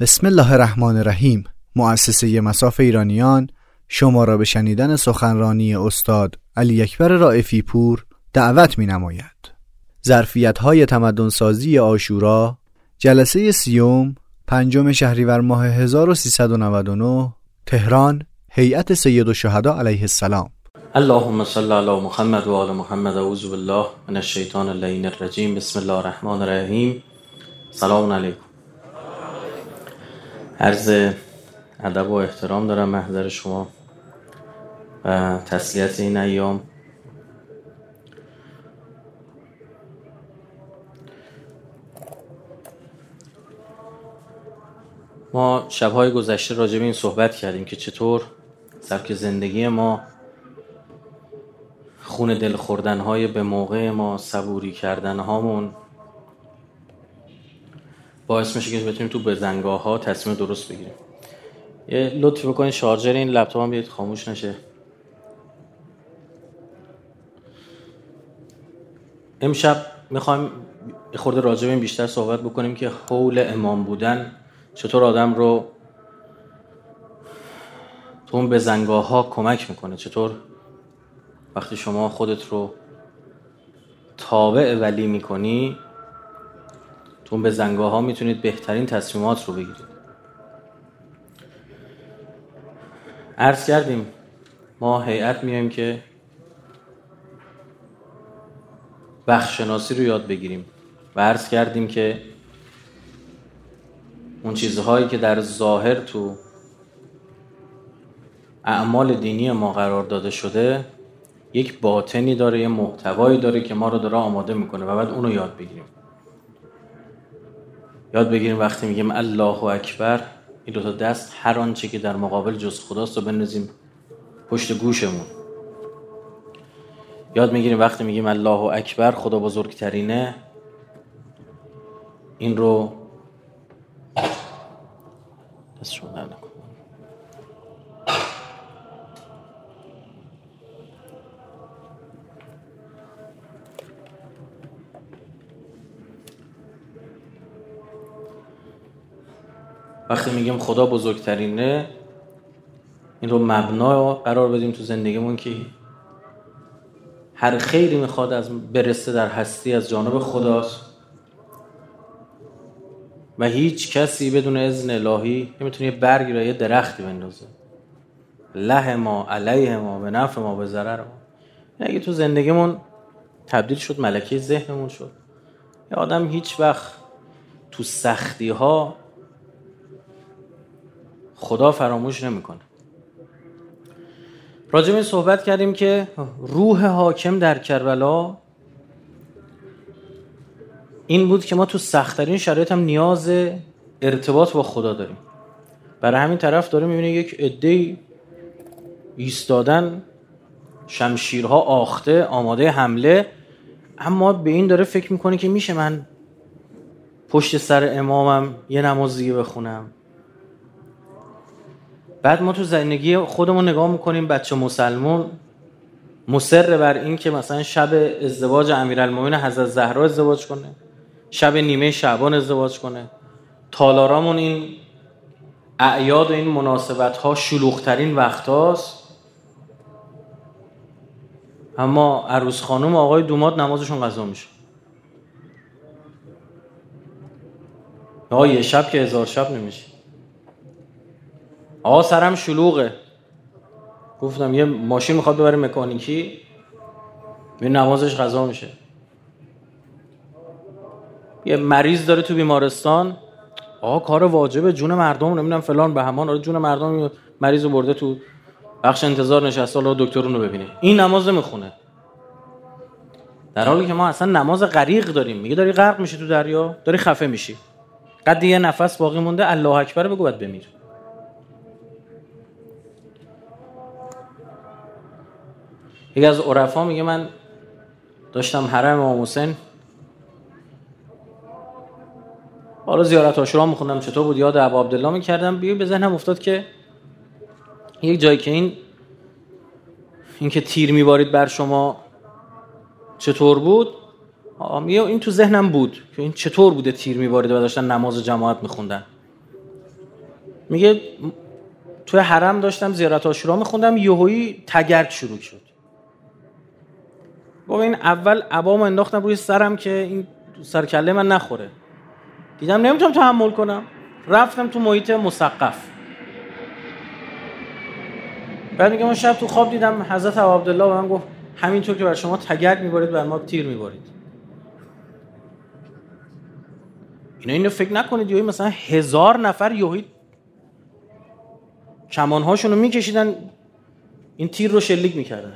بسم الله الرحمن الرحیم مؤسسه مساف ایرانیان شما را به شنیدن سخنرانی استاد علی اکبر رائفی پور دعوت می نماید ظرفیت های تمدن سازی آشورا جلسه سیوم پنجم شهریور ماه 1399 تهران هیئت سید الشهدا علیه السلام. اللهم صل علی محمد و آل محمد اعوذ بالله من الشیطان اللعین الرجیم. بسم الله الرحمن الرحیم. سلام علیکم. عرض ادب و احترام دارم محضر شما و تسلیت این ایام. ما شبهای گذشته راجع به این صحبت کردیم که چطور سبک زندگی ما خون دل خوردن های به موقع ما صبوری کردن هامون باعث میشه که بتونیم تو بزنگاه ها تصمیم درست بگیریم. یه لطف بکنید شارژر این لپتاپ هم بیاید خاموش نشه. امشب می‌خوایم خورده راجع به این بیشتر صحبت بکنیم که حول امام بودن چطور آدم رو تو اون بزنگاه ها کمک می‌کنه چطور وقتی شما خودت رو تابع ولی می‌کنی تو اون بزنگاه ها می‌تونید بهترین تصمیمات رو بگیرید. عرض کردیم ما هیئت میایم که بخشناسی رو یاد بگیریم و عرض کردیم که اون چیزهایی که در ظاهر تو اعمال دینی ما قرار داده شده یک باطنی داره یه محتوایی داره که ما رو داره آماده می‌کنه و بعد اونو یاد بگیریم. یاد بگیریم وقتی میگیم الله اکبر این دو تا دست هر آنچه که در مقابل جز خداست رو بنزیم پشت گوشمون. یاد می‌گیریم وقتی میگیم الله اکبر خدا بزرگترینه این رو وقتی میگیم خدا بزرگترینه این رو مبنا قرار بدیم تو زندگیمون که هر خیری می‌خواد از برسه در هستی از جانب خداست. و هیچ کسی بدون اذن الهی نمی‌تونه یه برگی را یه درختی بندازه. له ما علیه ما به نفع ما به ضرر ما. اگه تو زندگیمون تبدیل شد ملکه ذهنمون شد. یه آدم هیچ وقت تو سختی ها خدا فراموش نمی‌کنه. راجع به صحبت کردیم که روح حاکم در کربلا این بود که ما تو سختترین شرایط هم نیاز ارتباط با خدا داریم. برای همین طرف داره می‌بینه یک عده ایستادن شمشیرها آخته آماده حمله اما به این داره فکر می‌کنه که میشه من پشت سر امامم یه نماز دیگه بخونم. بعد ما تو زندگی خودمون نگاه می‌کنیم بچه مسلمون مصر بر این که مثلا شب ازدواج امیرالمومنین حضرت زهرا ازدواج کنه شب نیمه شعبان ازدواج کنه. تالارامون این اعیاد و این مناسبت ها شلوغترین وقت هاست اما عروس خانم آقای دوماد نمازشون قضا میشه. آقا یه شب که هزار شب نمیشه. آقا سرم شلوغه. گفتم یه ماشین می‌خواد ببره مکانیکی به نمازش قضا میشه. یه مریض داره تو بیمارستان. آقا کار واجبه جون مردم نمی‌دونم فلان به همان. آره جون مردم مریض رو برده تو بخش انتظار نشسته حالا دکتر رو ببینه. این نماز می‌خونه. در حالی که ما اصلا نماز غریق داریم. میگه داری غرق میشی تو دریا داری خفه میشی. قد یه نفس باقی مونده الله اکبر بگو باید بمیر. یکی از عرفا میگه من داشتم حرم امام حسین. حالا زیارت عاشورا میخوندم چطور بود؟ یاد ابا عبدالله می‌کردم. بیو به ذهنم افتاد که یک جایی که این این که تیر میبارید بر شما چطور بود؟ این تو ذهنم بود که این چطور بوده تیر میبارید و داشتن نماز جماعت میخوندن. میگه توی حرم داشتم زیارت آشورا میخوندم یهویی تگرگ شروع شد. بابا این اول عبامو انداختم روی سرم که این سرکله من نخوره. دیدم نمی‌تونم تحمل کنم. رفتم تو محیط مسقف. بعد میگه من شب تو خواب دیدم حضرت عبدالله به من گفت همینطور که بر شما تگرگ میبارید بر ما تیر میبارید اینا اینو فکر نکنید یهی مثلا هزار نفر یهی کمانهاشون رو میکشیدن این تیر رو شلیک می‌کردن.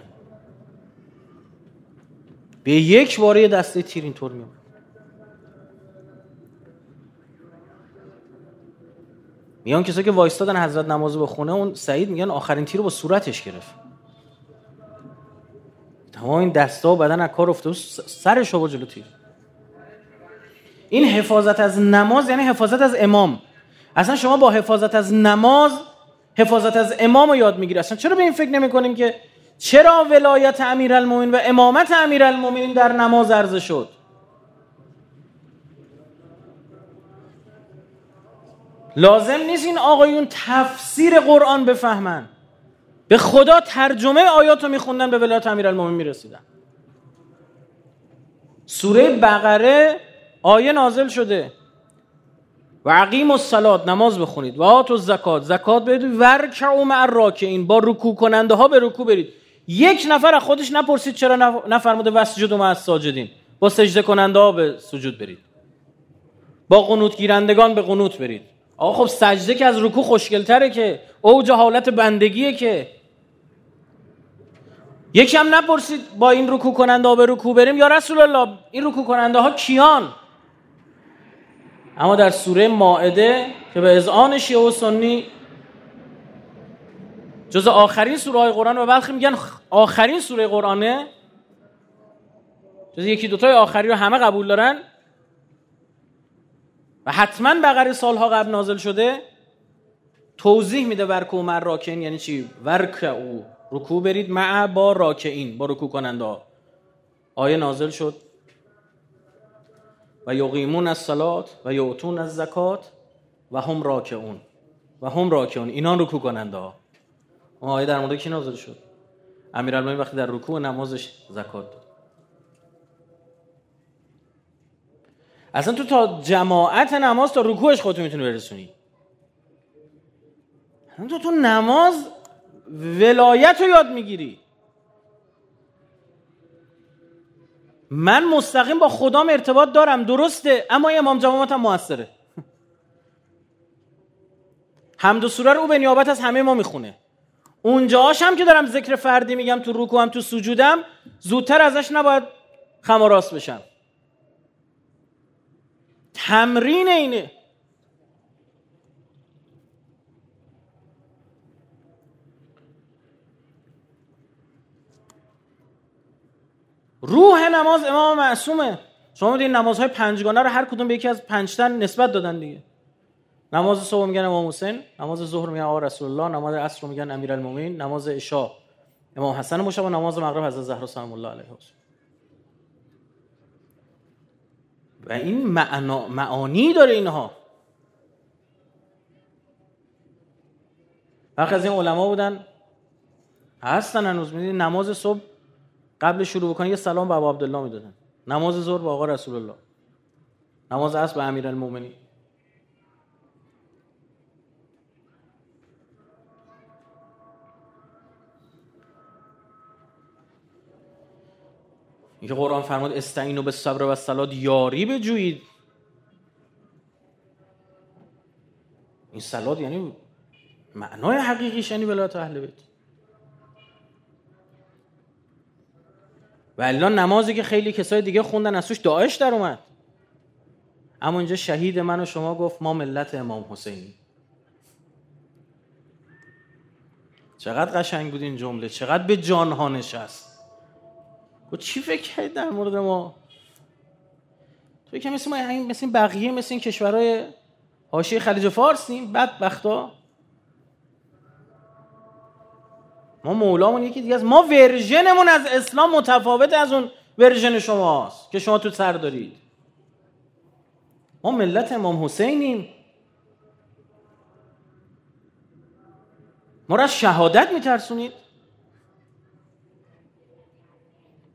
به یک باره دسته تیر اینطور میومد میان کسایی که وایستادن حضرت نماز بخونه اون سعید میگن آخرین تیر رو با صورتش گرفت. تمام این دستا و بدن از کار افتاد. سرش رو جلو تیر. این حفاظت از نماز یعنی حفاظت از امام. اصلا شما با حفاظت از نماز حفاظت از امام رو یاد می‌گیری. اصلا چرا به این فکر نمی کنیم که چرا ولایت امیرالمومنین و امامت امیرالمومنین در نماز عرضه شد؟ لازم نیست این آقایون تفسیر قرآن بفهمن. به خدا ترجمه آیات رو میخوندن به ولایت امیرالمومنین می‌رسیدن. سوره بقره آیه نازل شده. و عقیم الصلات نماز بخونید. و آت و زکات زکات بدید ورکعوا مع الراکعین با رکوع کننده ها به رکوع برید. یک نفر از خودش نپرسید چرا نفرموده وسجد مع الساجدین با سجده کننده ها به سجود برید. با قنوت گیرندگان به قنوت برید. آقا خب سجده که از رکوع خوشگلتره که. اوج حالت بندگیه که. یکی هم نپرسید با این رکوع کننده ها به رکوع بریم. یا رسول الله این رکوع کننده ها کیان؟ اما در سوره ماعده که به اذعان شیعه و سنی جز آخرین سوره های قرآن و بلخی میگن آخرین سوره قرآنه. جز یکی دوتای آخری رو همه قبول دارن. و حتما بقره سالها قبل نازل شده. توضیح میده ورکو مر راکین یعنی چی؟ ورک او رکوع برید مع با راکعین با رکوع کننده آیه نازل شد. و یقیمون از سلات و یعطون از زکات و هم راکعون. و هم راکعون. اینان رکوع کننده ها. آیه در مورد کی نازل شد؟ امیرالمومنین وقتی در رکوع نمازش زکات داد. اصلا تو تا جماعت نماز تا رکوعش خودتو می‌تونی برسونی. تو تو نماز ولایت رو یاد می‌گیری. من مستقیم با خدام ارتباط دارم درسته اما امام جماعت هم موثره. حمد و سوره رو او به نیابت از همه ما می‌خونه. اونجاش هم که دارم ذکر فردی میگم تو رکو هم تو سجودم زودتر ازش نباید خم بشم. تمرین اینه. روح نماز امام معصومه. شما می‌دونید نمازهای پنجگانه رو هر کدوم به یکی از پنجتن نسبت دادن دیگه. نماز صبح میگن امام حسین نماز ظهر میگن آقا رسول الله نماز عصر میگن امیرالمومنین نماز عشا. امام حسن مشابه نماز مغرب حضرت زهرا سلام الله علیها و این معنا... معانی داره اینها. وقتی از این علما بودن هستن هنوز. می‌دید نماز صبح قبل شروع بکنه یه سلام به ابو عبدالله می‌دادن. نماز ظهر به آقا رسول الله نماز عصر به امیرالمومنین. اینکه قرآن فرمود استعینوا به صبر و سلات یاری بجویید. این سلات یعنی معنای حقیقیش یعنی ولایت اهل بیت. و نمازی که خیلی کسای دیگه خوندن از توش داعش در اومد. اما اینجا شهید من و شما گفت ما ملت امام حسینی. چقدر قشنگ بود این جمله چقدر به جانها نشست. و چی فکر کرد در مورد ما؟ تو که مثل ما مثل بقیه مثل این کشورهای حاشیه خلیج فارسیم بدبختا. ما مولامون یکی دیگه است. ما ورژنمون از اسلام متفاوت از اون ورژن شماست که شما تو سر دارید. ما ملت امام حسینیم. ما را شهادت میترسونید.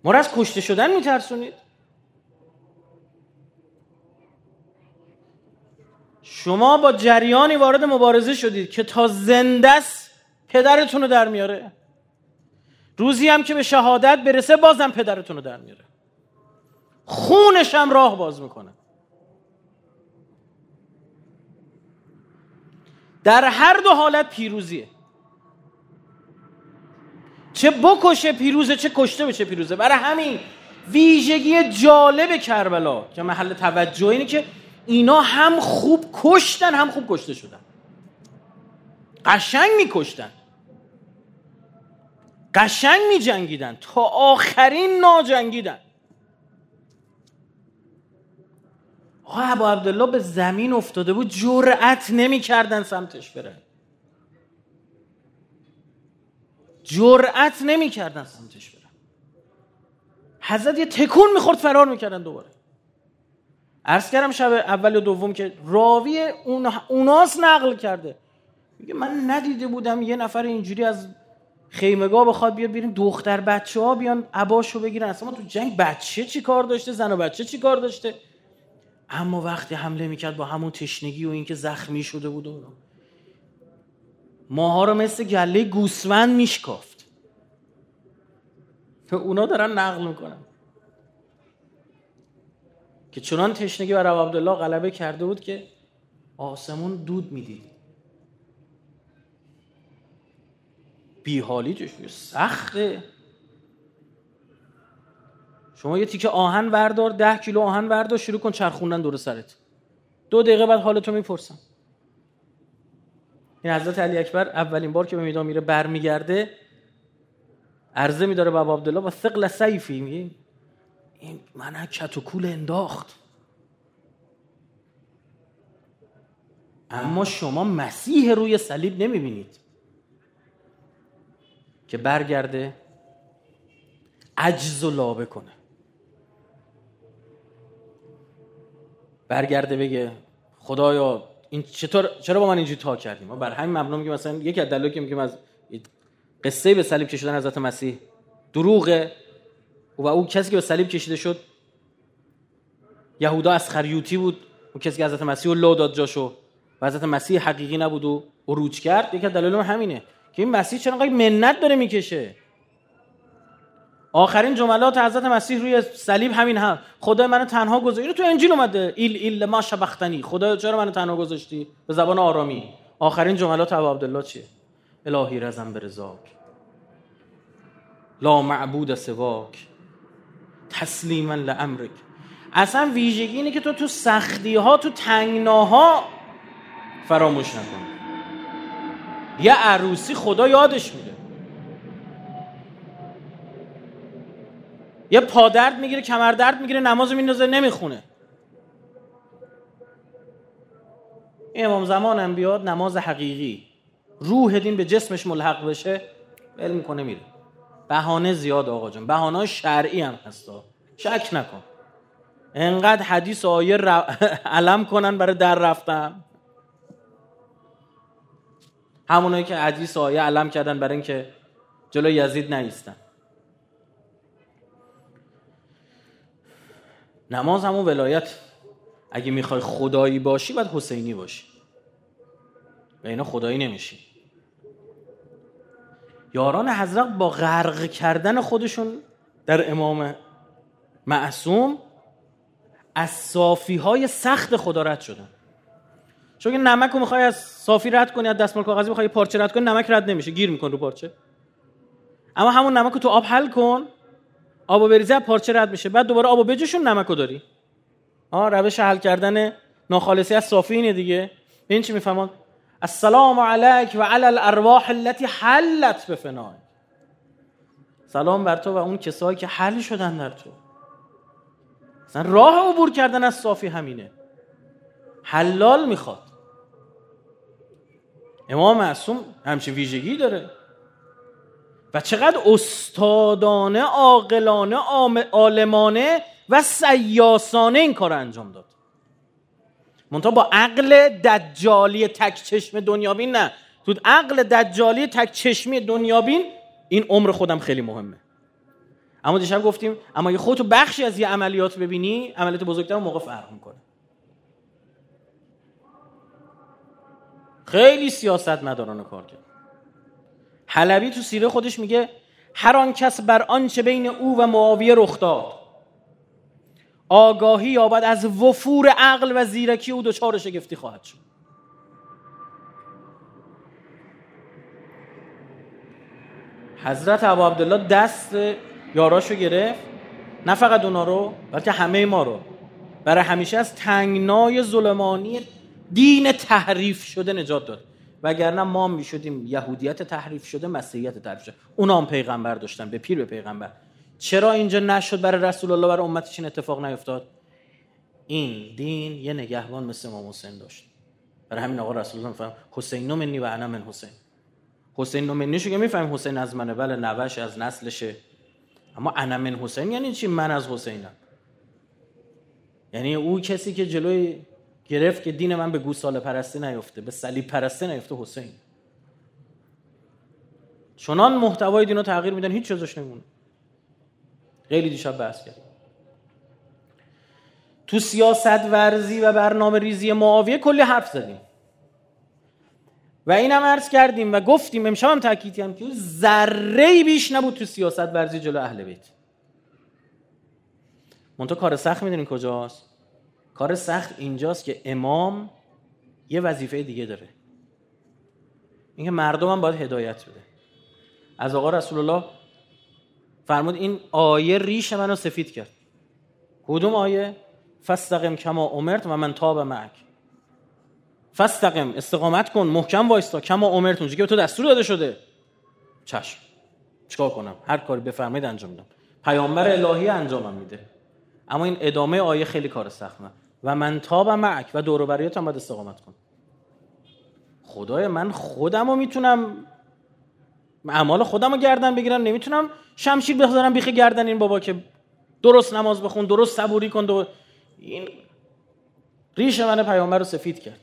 ما را از کشته شدن میترسونید؟ شما با جریانی وارد مبارزه شدید که تا زندست پدرتون رو در میاره. روزی هم که به شهادت برسه بازم پدرتون رو در میاره. خونش هم راه باز می‌کنه. در هر دو حالت پیروزیه. چه بکشه پیروزه چه کشته بشه پیروزه. برای همین ویژگی جالب کربلا که محل توجه اینه که اینا هم خوب کشتن هم خوب کشته شدن. قشنگ میکشتن. قشنگ میجنگیدن. تا آخرین ناجنگیدن. آقا ابا عبدالله به زمین افتاده بود جرأت نمی‌کردن سمتش برن جرأت نمی‌کردن سمتش برن. حضرت یه تکون می‌خورد فرار می‌کردن دوباره. عرض کردم شب اول و دوم که راوی اون اوناس نقل کرده. میگه من ندیده بودم یه نفر اینجوری از خیمگاه بخواد بیاد بیریم دختر بچه ها بیان عباشو بگیرن. اصلا تو جنگ بچه چی کار داشته؟ زن و بچه چی کار داشته؟ اما وقتی حمله می‌کرد با همون تشنگی و اینکه زخمی شده بود و ماها رو مثل گله گوسفند میشکافت اونا دارن نقل می‌کنن. که چنان تشنگی بر عبدالله غلبه کرده بود که آسمون دود می‌دید. بیحالی توش سخته. شما یه تیکه آهن وردار ده کیلو آهن وردار شروع کن چرخوندن دور سرت. دو دقیقه بعد حالتو می‌پرسم. این حضرت علی اکبر اولین بار که به میدان میره برمیگرده عرضه میداره بابا عبدالله با ثقل سیفی. میگه این من کت و کول انداخت. اما شما مسیح روی صلیب نمی‌بینید. که برگرده عجز و لابه کنه. برگرده بگه خدایا این چطور چرا با من اینجوری تا کردیم ما بر همین مبنا که مثلا یکی از دلایلی که میگیم از قصه به صلیب کشیدن حضرت مسیح دروغه و اون کسی که به صلیب کشیده شد یهودا از خریوتی بود. اون کسی که حضرت مسیح رو لو داد جاشو و حضرت مسیح حقیقی نبود و عروج کرد. یکی از دلایل همینه که این مسیح چرا انقدر منت داره می‌کشه؟ آخرین جملات حضرت مسیح روی صلیب همین هم. خدا منو تنها گذاشت. اینو تو انجیل اومده. ایل ایل ما شبختنی. خدا چرا منو تنها گذاشتی؟ به زبان آرامی. آخرین جملات ابو عبدالله چیه؟ الهی رزم برزاک لا معبود سواک. تسلیما لامرک. اصلا ویژگی اینه که تو تو سختی ها تو تنگناها فراموش نکن. یه عروسی خدا یادش میده یه پادرد می‌گیره کمر درد می‌گیره نماز میندازه نمی‌خونه. امام زمان بیاد نماز حقیقی. روح دین به جسمش ملحق بشه علم کنه میره. بهانه زیاد آقا جان. بهانه شرعی هم هستا شک نکن. انقدر حدیث آیه علم کنن برای در رفتن. همونایی که حدیث آیه علم کردن برای اینکه جلو یزید نیستن. نماز همون ولایت. اگه می‌خوای خدایی باشی باید حسینی باشی. و اینا خدایی نمیشی. یاران حضرت با غرق کردن خودشون در امام معصوم از صافی های سخت خدا رد شدن. چون که نمک رو می‌خوای از صافی رد کنی از دستمال کاغذی می‌خوای پارچه رد کنی نمک رد نمیشه گیر میکن رو پارچه. اما همون نمک رو تو آب حل کن. آب بریزه پارچه رد میشه. بعد دوباره آب بجوشون نمک داری. آه روش حل کردن ناخالصی از صافی اینه دیگه. این چی می‌فهمن؟ السلام علیک و علی الارواح التي حلت بفنای سلام بر تو و اون کسایی که حل شدن در تو. مثلا راه عبور کردن از صافی همینه. حلال می‌خواد. امام معصوم همچین ویژگی داره. چقدر استادانه عاقلانه عالمانه و سیاسانه این کار انجام داد. منتها با عقل دجالی تک چشم دنیابی نه. تو عقل دجالی تک چشمی دنیابین این عمر خودم خیلی مهمه. اما دیشب گفتیم اما یه خودتو بخشی از یه عملیات ببینی عملیات بزرگتر موقع فرق می‌کنه. خیلی سیاست مداران کار کرد حلبی تو سیره خودش میگه هر آن کس بر آنچه بین او و معاویه رخ داد. آگاهی یابد از وفور عقل و زیرکی او دچار شگفتی خواهد شد. حضرت ابو عبدالله دست یاراشو گرفت نه فقط اونا رو بلکه همه ما رو. برای همیشه از تنگنای ظلمانی دین تحریف شده نجات داد. وگرنه ما می شدیم یهودیت تحریف شده مسیحیت تحریف شده. اونا هم پیغمبر داشتن به پیر به پیغمبر. چرا اینجا نشد برای رسول الله برای امتش این اتفاق نیفتاد؟ این دین یه نگهبان مثل امام حسین داشت. برای همین آقا رسول الله فهم حسین منی و انا من حسین. حسین منی شو که می‌فهمیم حسین از منه. بله نوش از نسلشه. اما انا من حسین یعنی چی؟ من از حسینم. یعنی او کسی که جلوی گرفت که دین من به گوساله پرستی نیفته به صلیب پرستی نیفته حسین. چنان محتوای دینو تغییر میدن هیچ چیزش نمونه خیلی دیشب بحث کرد تو سیاست ورزی و برنامه ریزی معاویه کلی حرف زدیم. و اینم عرض کردیم و گفتیم امشب هم تاکید که ذره بیش نبود تو سیاست ورزی جلو اهل بیت. منتها کار سخت می‌دونین کجاست؟ کار سخت اینجاست که امام یه وظیفه دیگه داره. اینکه مردم هم باید هدایت بده. از آقا رسول الله فرمود این آیه ریش منو سفید کرد. کدوم آیه؟ فستقم کما امرت و من تاب معک. فستقم استقامت کن محکم وایستا کما امرت اونجا که تو دستور داده شده. چشم چیکار کنم؟ هر کاری بفرمایید انجام میدم. پیامبر الهی انجامم میده. اما این ادامه آیه خیلی کار سختمه و من تاب معک و دور و هم باید استقامت کن خدای من خودم رو می‌تونم اعمال خودم رو گردن بگیرم نمی‌تونم شمشیر بذارم بیخی گردن این بابا که درست نماز بخون درست صبوری کن دو... این ریش من پیامبر رو سفید کرد.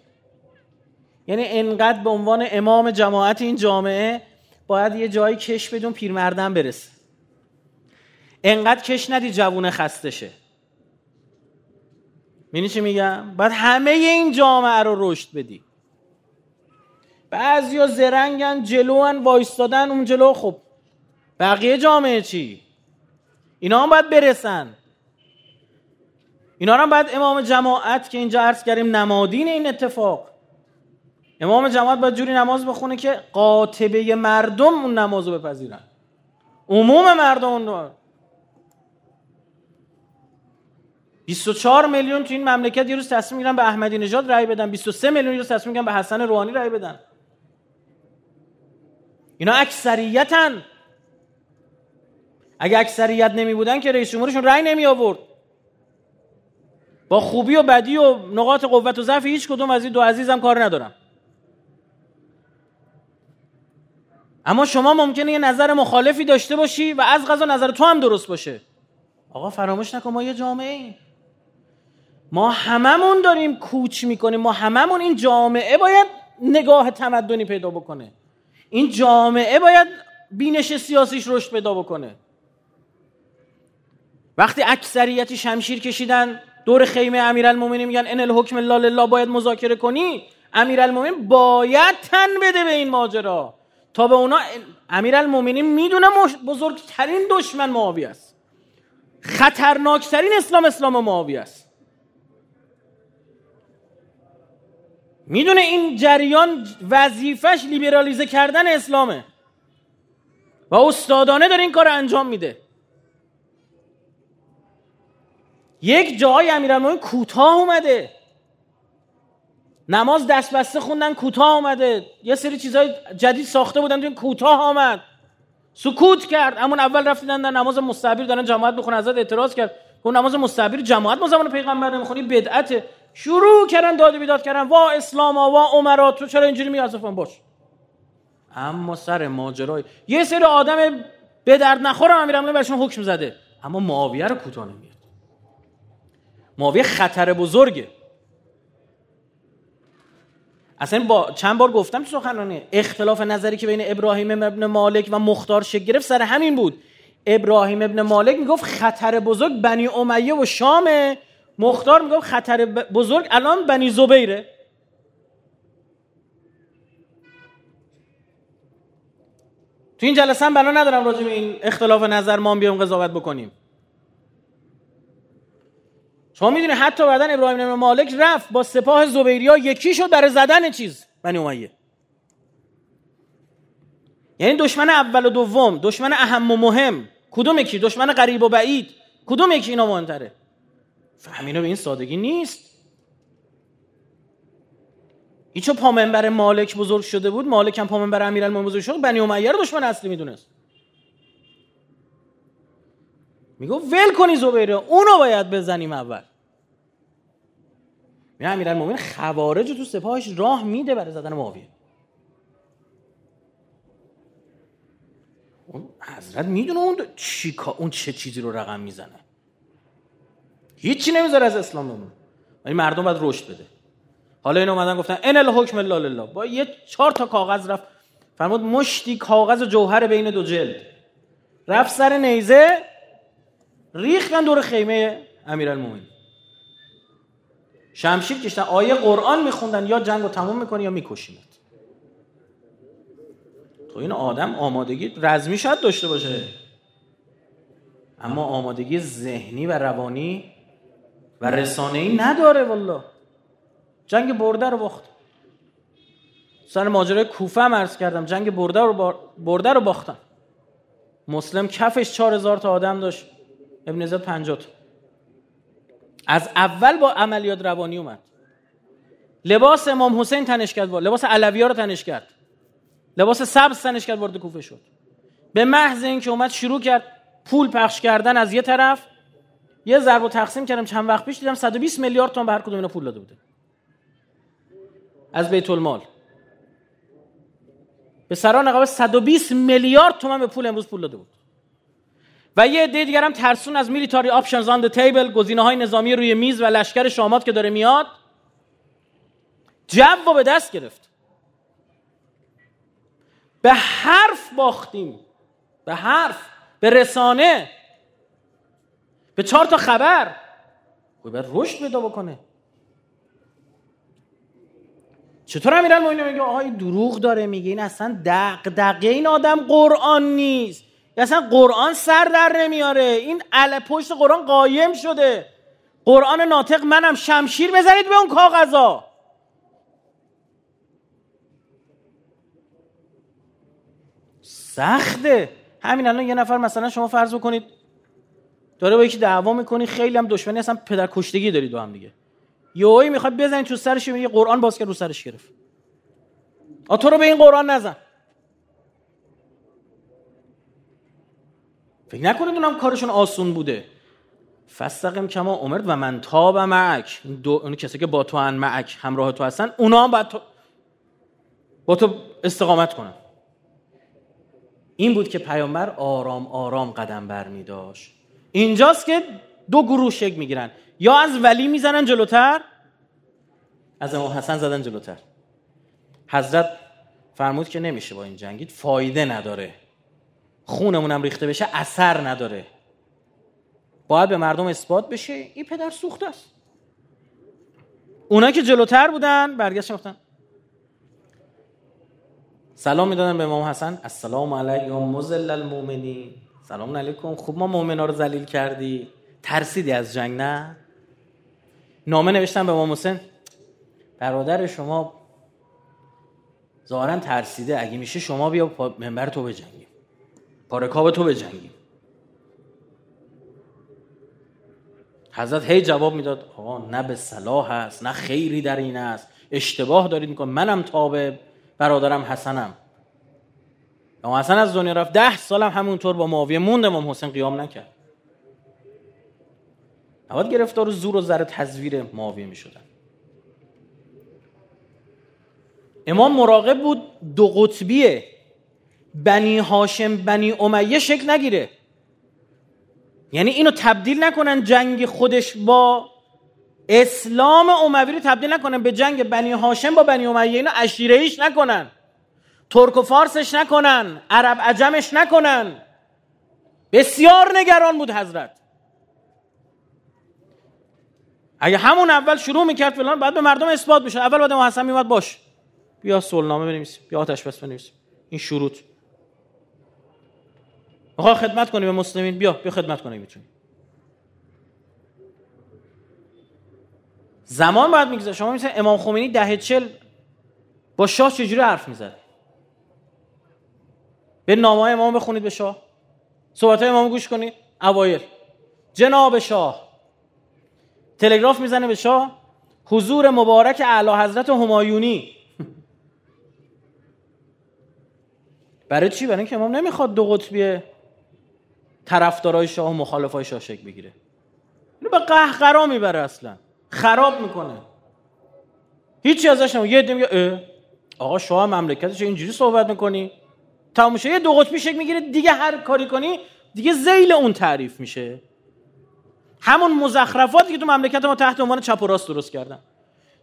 یعنی انقدر به عنوان امام جماعت این جامعه باید یه جایی کش بدون پیرمردن برسه. انقدر کش ندی جوونه خسته شه. می‌دونی چی میگم؟ باید همه این جامعه رو رشد بدی. بعضیا زرنگن جلوان وایستادن اون جلو خب بقیه جامعه چی؟ اینا هم باید برسن. اینا هم باید امام جماعت که اینجا عرض کردیم نمادین این اتفاق. امام جماعت باید جوری نماز بخونه که قاطبه مردم اون نماز رو بپذیرن. عموم مردم اون 24 میلیون تو این مملکت یه روز تصمیم می‌گیرن به احمدی نژاد رأی بدن. 23 میلیون یه روز تصمیم می‌گیرن به حسن روحانی رأی بدن. اینا اکثریتن. اگه اکثریت نمی بودن که رئیس جمهورشون رأی نمی آورد با خوبی و بدی و نقاط قوت و ضعف هیچ کدوم از این دو عزیزم کار ندارم اما شما ممکنه یه نظر مخالفی داشته باشی و از غذا نظر تو هم درست باشه. آقا فراموش نکن ما یه جامعه ایم ما هممون داریم کوچ می‌کنیم. ما هممون این جامعه باید نگاه تمدنی پیدا بکنه. این جامعه باید بینش سیاسیش رشد پیدا بکنه. وقتی اکثریتی شمشیر کشیدن دور خیمه امیرالمومنین میگن ان الحکم الا لله باید مذاکره کنی امیرالمومنین باید تن بده به این ماجرا. تا به اونا امیرالمومنین می‌دونه بزرگترین دشمن معاویه است. خطرناکترین اسلام اسلام معاویه است. می‌دونه این جریان وظیفش لیبرالیزه کردن اسلامه. و استادانه داره این کار انجام میده. یک جای امیرالمومنین کوتاه اومده. نماز دست بسته خوندن کوتاه آمده یه سری چیزای جدید ساخته بودن تو کوتاه آمد. سکوت کرد. همون اول رفتن در نماز مستحبیر دارن جماعت بخونه ازت اعتراض کرد. اون نماز مستحبیر جماعت ما زمان پیغمبر نمی‌خونی بدعته شروع کردن داد بیداد کردن. وا اسلام وا عمرا تو چرا اینجوری میازفن باش. اما سر ماجرای یه سری آدم به درد نخورم امیرالمومنین بهشون حکم زده. اما معاویه رو کوتاه نمیاد. معاویه خطر بزرگه. اصلا با چند بار گفتم تو سخنرانی اختلاف نظری که بین ابراهیم ابن مالک و مختار شکل گرفت سر همین بود. ابراهیم ابن مالک می‌گفت خطر بزرگ بنی امیه و شامه. مختار می‌گفت خطر بزرگ الان بنی زبیره. تو این جلسه هم بنا ندارم راجع به این اختلاف نظر ما بیام قضاوت بکنیم. شما می‌دونی حتی بعدن ابراهیم ابن مالک رفت با سپاه زبیریا یکی شد برای زدن چیز بنی امیه. یعنی دشمن اول و دوم دشمن اهم و مهم. کدوم یکی؟ دشمن قریب و بعید. کدوم یکی اینا مهمتره؟ فهمینو به این سادگی نیست. این چه پامنبر مالک بزرگ شده بود مالک هم پامنبر امیرالمومنین بزرگ شد بنی امیه رو دشمن اصلی می‌دونست. میگو ول کنی زبیره اونو باید بزنیم اول. میگه امیرالمومنین خوارج تو سپاهش راه میده برای زدن معاویه. اون حضرت می‌دونه اون چی اون چه چیزی رو رقم می‌زنه. هیچی نمی‌ذاره از اسلام بمونه. ولی مردم باید رشد بده. حالا این اومدن گفتن ان الحکم الا لله. با یه چهار تا کاغذ رفت. فرمود مشتی کاغذ جوهر بین دو جلد. رفت سر نیزه ریختن دور خیمه امیرالمومنین. شمشیر کشتن. آیه قرآن میخوندن. یا جنگ رو تموم می‌کنی یا میکشیمت. تو این آدم آمادگی رزمی شاید داشته باشه. اما آمادگی ذهنی و روانی و رسانه ای؟ نداره والله. جنگ برده رو باخت. سر ماجرای کوفه هم عرض کردم. جنگ برده رو, برده رو باختن مسلم کفش چهار هزار تا آدم داشت. ابن زد پنجات از اول با عملیات روانی اومد. لباس امام حسین تنش کرد لباس علوی ها رو تنش کرد. لباس سبز تنش کرد وارد کوفه شد. به محض اینکه اومد شروع کرد پول پخش کردن از یه طرف یه ضرب و تقسیم کردم چند وقت پیش دیدم 120 میلیارد تومان به هر کدوم اینا پول داده بوده. از بیت المال. به سران نقابه 120 میلیارد تومان به پول امروز پول داده بود. و یه عده دیگر ترسوند از military options on table گزینه های نظامی روی میز و لشکر شامات که داره میاد جو به دست گرفت. به حرف باختیم. به حرف به رسانه. به چهار تا خبر. باید رشد پیدا بکنه. چطور امیرالمومنین میگه؟ آهای دروغ داره میگه این اصلا دقیقه این آدم قرآن نیست. اصلا قرآن سر در نمیاره. این ال پشت قرآن قایم شده. قرآن ناطق منم شمشیر بزنید به اون کاغذا. سخته. همین الان یه نفر مثلا شما فرض بکنید داره با یکی دعوا می‌کنی خیلی هم دشمنی اصلا پدر کشتگی داری دو هم دیگه. یهویی می‌خواد بزنید تو سرش میگه قرآن باز کرد رو سرش گرفت. آ تو رو به این قرآن نزن. فکر نکنید اونم کارشون آسون بوده. فستقم کما امرد و من تاب معک. دو اون کسی که با تو ان معک همراه تو هستن اونا هم باید تو با تو استقامت کنن. این بود که پیامبر آرام آرام قدم بر می داشت اینجاست که دو گروه شکل می‌گیرن. یا از ولی می‌زنن جلوتر از امام حسن زدن جلوتر. حضرت فرمود که نمیشه با این جنگید فایده نداره. خونمونم ریخته بشه اثر نداره. باید به مردم اثبات بشه این پدر سوخته است. اونا که جلوتر بودن برگشت گفتن سلام می‌دادن به امام حسن. السلام علیکم مزل المؤمنین. سلام علیکم. خوب ما مؤمنا رو ذلیل کردی. ترسیدی از جنگ نه؟ نامه نوشتن به امام حسین. برادر شما ظاهرا ترسیده. اگه میشه شما بیا منبر تو بجنگیم. پارکاب تو بجنگیم. حضرت هی جواب می‌داد آقا نه به صلاح هست نه خیری در این است. اشتباه دارید میکن منم تابه برادرم حسنم. امام حسن از دنیا رفت. ده سالم همونطور با معاویه موند امام حسین قیام نکرد. نباید گرفتار زور و زر تزویر معاویه می شدن امام مراقب بود دو قطبیه. بنی هاشم بنی امیه شکل نگیره. یعنی اینو تبدیل نکنن جنگ خودش با اسلام اموی رو تبدیل نکنن به جنگ بنی هاشم با بنی امیه. اینا اشیره نکنن. ترک و فارسش نکنن عرب عجمش نکنن. بسیار نگران بود حضرت. اگه همون اول شروع می‌کرد فلان بعد به مردم اثبات بشه اول بعد حسن میومد باش. بیا صلحنامه بنویسیم بیا آتش بس بنویسیم این شروط. می‌خوای خدمت کنی به مسلمین؟ بیا بیا خدمت کنی می‌تونی. زمان باید میگذره شما میسه امام خمینی ده چل با شاه چجوری حرف می‌زد؟ به نامه امام بخونید به شاه. صحبت های امام گوش کنید. اوایل. جناب شاه. تلگراف می‌زنه به شاه. حضور مبارک اعلی حضرت همایونی. برای چی؟ برای اینکه امام نمی‌خواد دو قطبی طرفدارای شاه و مخالفای شاه شکل بگیره. اینو به قهقرا می‌بره اصلا. خراب می‌کنه. هیچی ازش نمید یه آقا شاه مملکتش اینجوری صحبت می‌کنی. تموم یه دو قطبی شکل می‌گیره. دیگه هر کاری کنی دیگه زیل اون تعریف میشه. همون مزخرفاتی که تو مملکت ما تحت عنوان چپ و راست درست کردن.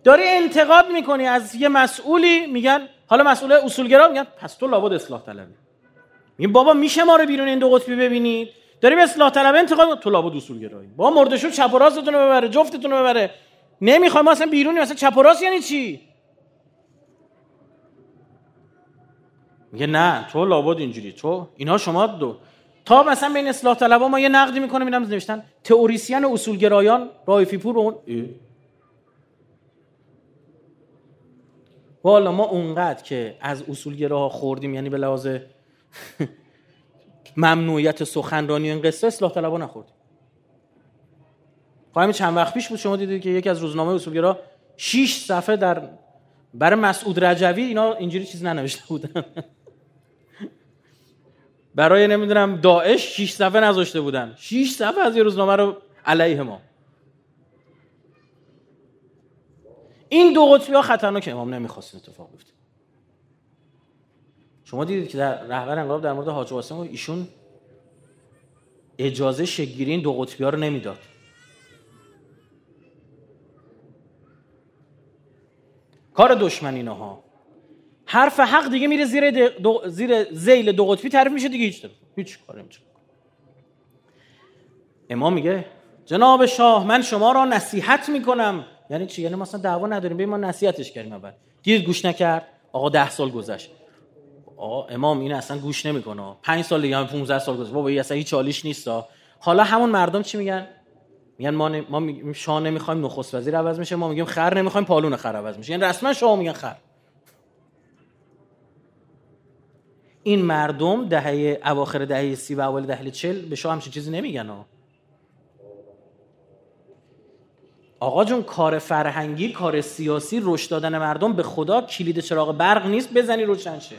داری انتقاد می‌کنی از یه مسئولی میگن حالا مسئول اصولگرا میگن پس تو لابد اصلاح طلبی. میگن بابا میشه ما رو بیرون این دو قطبی ببینید داری به اصلاح طلبه انتقاد تو لابد اصولگرایی. بابا مردشو چپ و راستتون رو ببره جفتتون رو ببره نمی‌خوایم اصلا بیرونی مثلا چپ و راست یعنی چی؟ میگه نه تو لابد اینجوری. تو اینا شما دو. تا مثلا بین اصلاح طلبا ما یه نقدی می‌کنه میرم نوشتن. تئوریسین اصولگرایان رایفی پور اون والا ما اونقدر که از اصولگراها خوردیم یعنی به لحاظ ممنوعیت سخنرانی این قصه اصلاح طلبا نخوردیم. خواهیم چند وقت پیش بود شما دیدید که یکی از روزنامه اصولگرا 6 صفحه در برای مسعود رجوی اینا اینجوری چیز ننوشته بودن. برای نمی‌دونم داعش 6 صفحه نذاشته بودن. 6 صفحه از یه روزنامه رو علیه ما. این دو قطبی ها خطرناک امام نمی‌خواست اتفاق بیفته. شما دیدید که در رهبر انقلاب در مورد حاج قاسم ایشون اجازه شگیری این دو قطبی ها رو نمی‌داد. کار دشمنی ها حرف حق دیگه میره زیر, دو... زیر زیل دو قطبی تعریف میشه دیگه هیچ هیچ کاری نمیشه. امام میگه جناب شاه من شما را نصیحت می‌کنم. یعنی چی؟ یعنی مثلا دعوا نداریم. به ما نصیحتش کردیم اول. دید گوش نکرد. آقا ده سال گذشت. آقا امام این اصلا گوش نمی‌کنه. 5 سال دیگه هم 15 سال گذشت. بابا این اصلا هیچ چالیش نیست حالا همون مردم چی میگن؟ میگن ما ن... ما شاه نمی‌خوایم نخست وزیر عوض میشه ما میگیم خر نمی‌خوایم پالون خر عوض میشه. یعنی رسما شاه میگن خر. این مردم دهه اواخر دهه سی و اول دهه چل به شاه همچین چیزی نمیگن ها؟ آقا جون کار فرهنگی کار سیاسی رشد دادن مردم به خدا کلید چراغ برق نیست بزنی روشن شه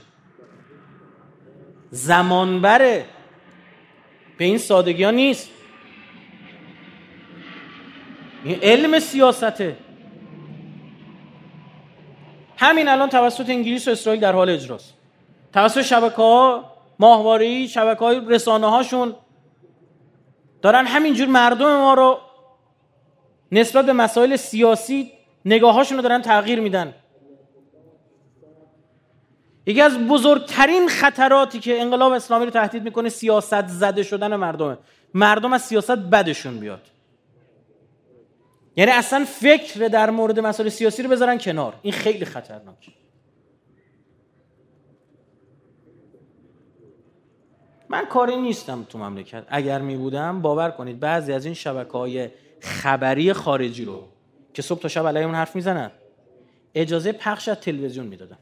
زمان بره به این سادگی ها نیست. این علم سیاسته. همین الان توسط انگلیس و اسرائیل در حال اجراست. توسط شبکه ها ماهواری شبکه های رسانه هاشون دارن همینجور مردم ما رو نسبت به مسائل سیاسی نگاهاشون رو دارن تغییر میدن. یکی از بزرگترین خطراتی که انقلاب اسلامی رو تهدید می‌کنه سیاست زده شدن مردمه. مردم از سیاست بدشون بیاد. یعنی اصلا فکر در مورد مسائل سیاسی رو بذارن کنار. این خیلی خطرناکه. من کاری نیستم تو مملکت. اگر می بودم باور کنید بعضی از این شبکه های خبری خارجی رو که صبح تا شب علیه اون حرف می‌زنن اجازه پخش از تلویزیون می‌دادم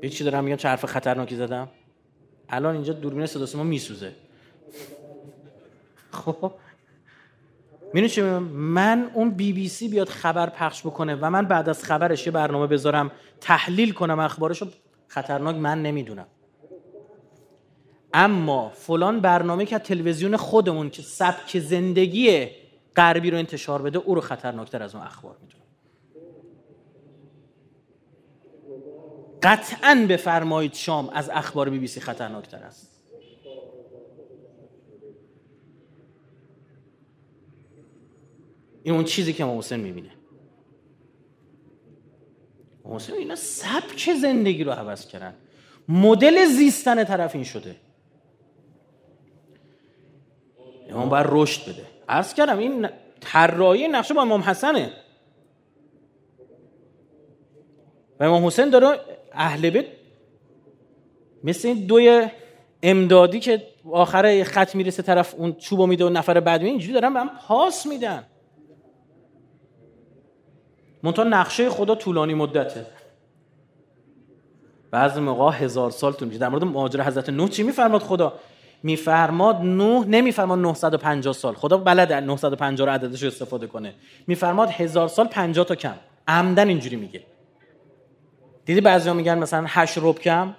به چی دارم میگم؟ چه حرف خطرناکی زدم؟ الان اینجا دوربین صدا ما میسوزه. خب؟ چی من اون بی بی سی بیاد خبر پخش بکنه و من بعد از خبرش یه برنامه بذارم تحلیل کنم اخبارشو خطرناک من نمی‌دونم. اما فلان برنامه که تلویزیون خودمون که سبک زندگی غربی رو انتشار بده او رو خطرناکتر از اون اخبار می‌دونه قطعا بفرمایید شام از اخبار بی بی سی خطرناکتر است. این اون چیزی که امام حسین می‌بینه. حسین اینا سبک زندگی رو عوض کردن. مدل زیستن طرف این شده. امام باید رشد بده. عرض کردم این طراحی نقشه با امام حسنه. و امام حسین داره اهل بیت مثل این دوی امدادی که آخره خط می‌رسه طرف اون چوبو میده و نفر بعد اینجوری دارن به هم پاس میدن. منتها نقشه خدا طولانی مدته. بعضی موقع هزار سال طول میشه. در مورد ماجرا حضرت نوح چی میفرماد خدا؟ میفرماد نوح نمیفرماد 950 سال. خدا بلد 950 رو عددش استفاده کنه. میفرماد هزار سال 50 تا کم. عمدن اینجوری میگه. دیدی بعضیا میگن مثلا 8 رب کم؟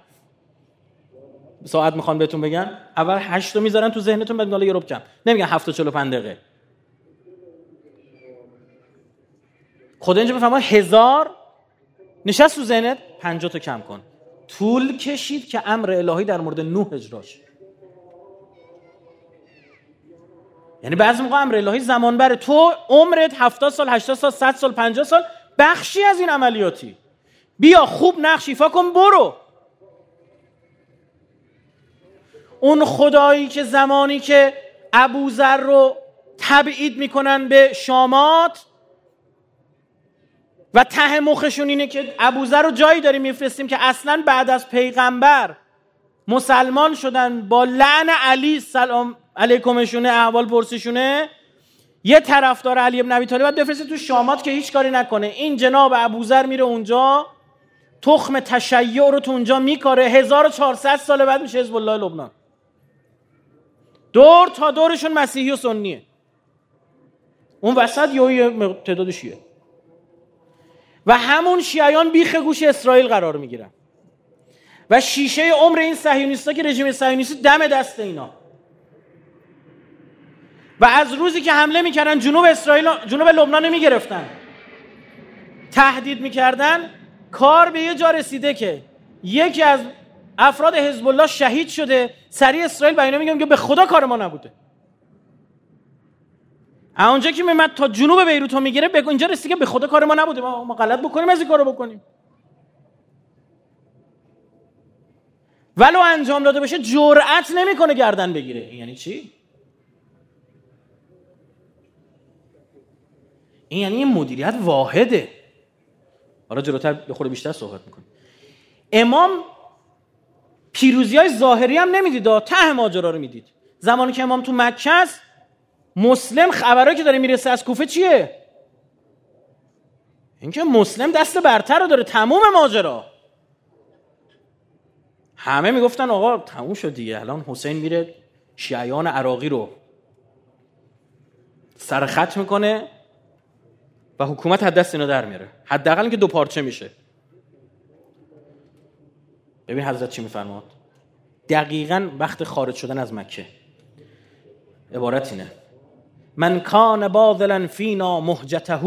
ساعت می‌خوان بهتون بگن؟ اول 8 رو می‌ذارن تو ذهنتون بعد حالا یه رب کم. نمیگن 7 تا 45 دقیقه. خدا اینجا میفرماد هزار نشست تو ذهنت 50 تا کم کن. طول کشید که امر الهی در مورد نوح اجرا یعنی بعضی موقع امر الهی زمان بره. تو عمرت 70 سال 80 سال 100 سال 50 سال بخشی از این عملیاتی. بیا خوب نقش ایفا کن برو. اون خدایی که زمانی که ابوذر رو تبعید می‌کنن به شامات و ته مخشون اینه که ابوذر رو جایی داریم میفرستیم که اصلا بعد از پیغمبر مسلمان شدن با لعن علی سلام علیکمشونه احوال پرسیشونه یه طرفدار علی ابن ابی طالب باید بفرسته تو شامات که هیچ کاری نکنه. این جناب ابوذر میره اونجا تخم تشیع رو تو اونجا میکاره. 1400 سال بعد میشه حزب الله لبنان. دور تا دورشون مسیحی و سنیه. اون وسط یه تعداد شیعه. و همون شیعیان بیخ گوش اسرائیل قرار می‌گیرن. و شیشه عمر این صهیونیستا که رژیم صهیونیستی دم دست اینا. و از روزی که حمله می‌کردن جنوب اسرائیل جنوب لبنان می‌گرفتن. تهدید می‌کردن. کار به یه جا رسیده که یکی از افراد حزب الله شهید شده. سری اسرائیل به اینا میگم که به خدا کار ما نبوده. اونجا که میمد تا جنوب بیروت می‌گیره به اینجا رسید که به خدا کار ما نبوده. ما غلط بکنیم از این کارو بکنیم. ولو انجام داده باشه جرأت نمی‌کنه گردن بگیره. یعنی چی؟ این یعنی این مدیریت واحده. حالا جلوتر به خود بیشتر صحبت می‌کنه امام پیروزی های ظاهری هم نمی‌دید ته ماجرا رو می‌دید. زمانی که امام تو مکه است مسلم خبرهایی که داره می‌رسه از کوفه چیه؟ اینکه مسلم دست برتر رو داره. تموم ماجرا. همه می‌گفتن آقا تموم شد دیگه. الان حسین میره شیعیان عراقی رو سرخط می‌کنه. و حکومت حد دست اینا در میاره. حداقل که دو پارچه میشه. ببین حضرت چی میفرماد. دقیقا وقت خارج شدن از مکه. عبارت اینه. من کان باذلا فینا مهجته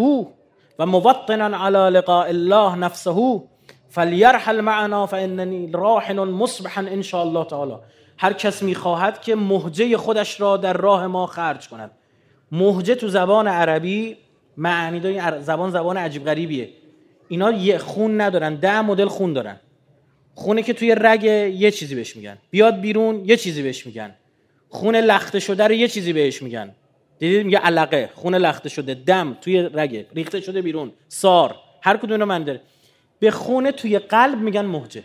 و موطنا على لقاء الله نفسه فلیرحل معنا فاننی راحن مصبحا ان شاء الله تعالی. هر کس می‌خواهد که مهجه خودش را در راه ما خرج کند. مهجه تو زبان عربی معنی داری زبان زبان عجیب غریبیه. اینا یه خون ندارن ده مدل خون دارن. خونه که توی رگ یه چیزی بهش میگن. بیاد بیرون یه چیزی بهش میگن. خون لخته شده رو یه چیزی بهش میگن. دیدید؟ میگه علقه. خون لخته شده دم توی رگه ریخته شده بیرون. سار. هر کدوم من داره. به خونه توی قلب میگن مهجه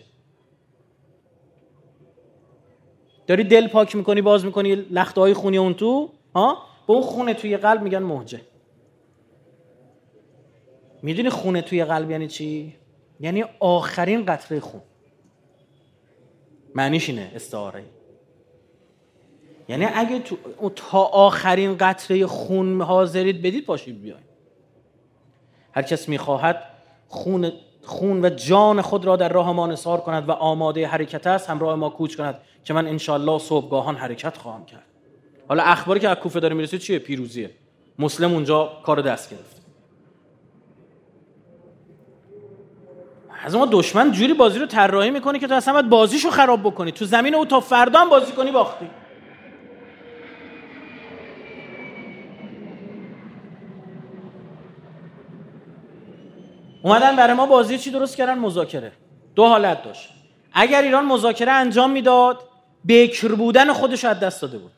داری دل پاک می‌کنی باز می‌کنی لخته های خونی اون تو ها؟ به اون خونه توی قلب میگن مهجه می‌دونی خونه توی قلب یعنی چی؟ یعنی آخرین قطره خون. معنیش اینه استعاره یعنی اگه تو تا آخرین قطره خون حاضرید بدید پاشید بیاین. هر کس می‌خواهد خون خون و جان خود را در راه ما نثار کند و آماده حرکت است همراه ما کوچ کند که من انشالله صبحگاهان حرکت خواهم کرد. حالا اخباری که از کوفه داره می‌رسه چیه؟ پیروزیه. مسلم اونجا کار دست گرفت از ما دشمن جوری بازی رو طراحی می‌کنه که تو اصلا باید بازیشو خراب بکنی. تو زمین او تا فردا هم بازی کنی باختی. اومدن برای ما بازی چی درست کردن؟ مذاکره. دو حالت داشت. اگر ایران مذاکره انجام می‌داد بکر بودن خودش از دست داده بود.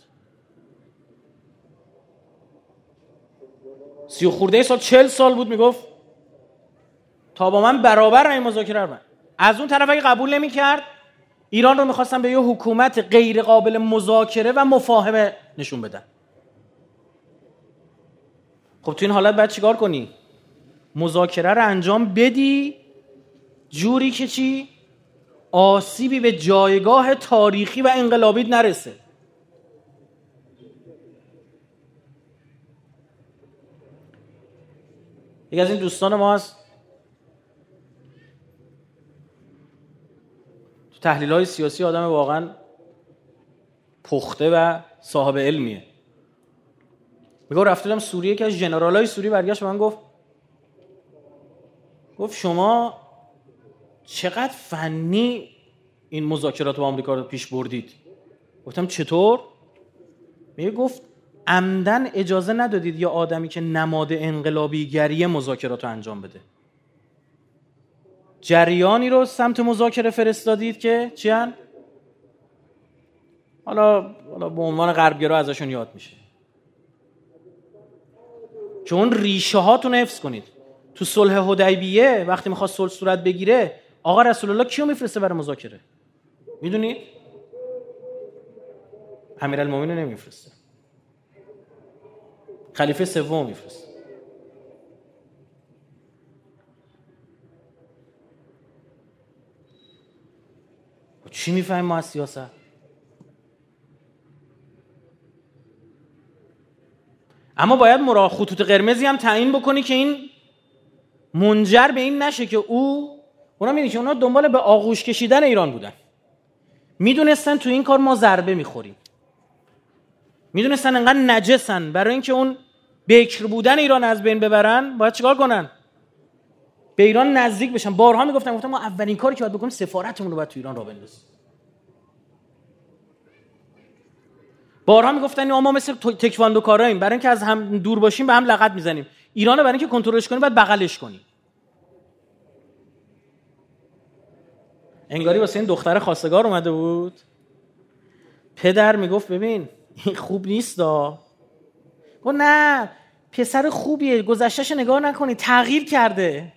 سی و خورده سال چل سال بود می‌گفت. تا با من برابر این مذاکره من از اون طرف اگه قبول نمی‌کرد ایران رو می‌خواستن به یه حکومت غیر قابل مذاکره و مفاهمه نشون بدن. خب تو این حالت باید چیکار کنی؟ مذاکره رو انجام بدی جوری که چی؟ آسیبی به جایگاه تاریخی و انقلابی نرسه. یکی از این دوستان ما هست. تحلیل های سیاسی آدم واقعا پخته و صاحب علمیه. میگو رفتم سوریه که از جنرال های سوری برگشت من گفت گفت شما چقدر فنی این مذاکرات با آمریکا رو پیش بردید؟ گفتم چطور؟ میگه گفت عمدن اجازه ندادید یا آدمی که نماد انقلابی گری مذاکرات رو انجام بده. جریانی رو سمت مذاکره فرستادید که چیان حالا حالا به عنوان غربگرا ازشون یاد میشه. چون ریشه هاتون حفظ کنید. تو صلح حدیبیه وقتی می‌خواد صلح صورت بگیره آقا رسول الله کیو میفرسته برای مذاکره؟ می‌دونید؟ امیرالمومنین نمیفرسته. خلیفه سوم میفرسته. چی می‌فهمیم ما از سیاست؟ اما باید مرا خطوط قرمزی هم تعیین بکنی که این منجر به این نشه که او اونا می‌دونی که اونا دنبال به آغوش کشیدن ایران بودن. می‌دونستن تو این کار ما ضربه می‌خوریم. می‌دونستن انقدر نجسن. برای اینکه اون بکر بودن ایران از بین ببرن باید چیکار کنن؟ به ایران نزدیک بشن بارها می‌گفتن گفتم ما اولین کاری که باید بکنیم سفارتمون رو باید تو ایران را بندازیم. بارها می‌گفتن ما مثل تکواندو کاراییم. برای اینکه از هم دور باشیم به هم لغت می‌زنیم. ایران رو برای اینکه کنترلش کنیم باید بغلش کنیم. انگاری واسه این دختر خواستگار اومده بود. پدر می‌گفت ببین این خوب نیست دا گفت نه پسر خوبیه گذشتهش نگاه نکنی تغییر کرده.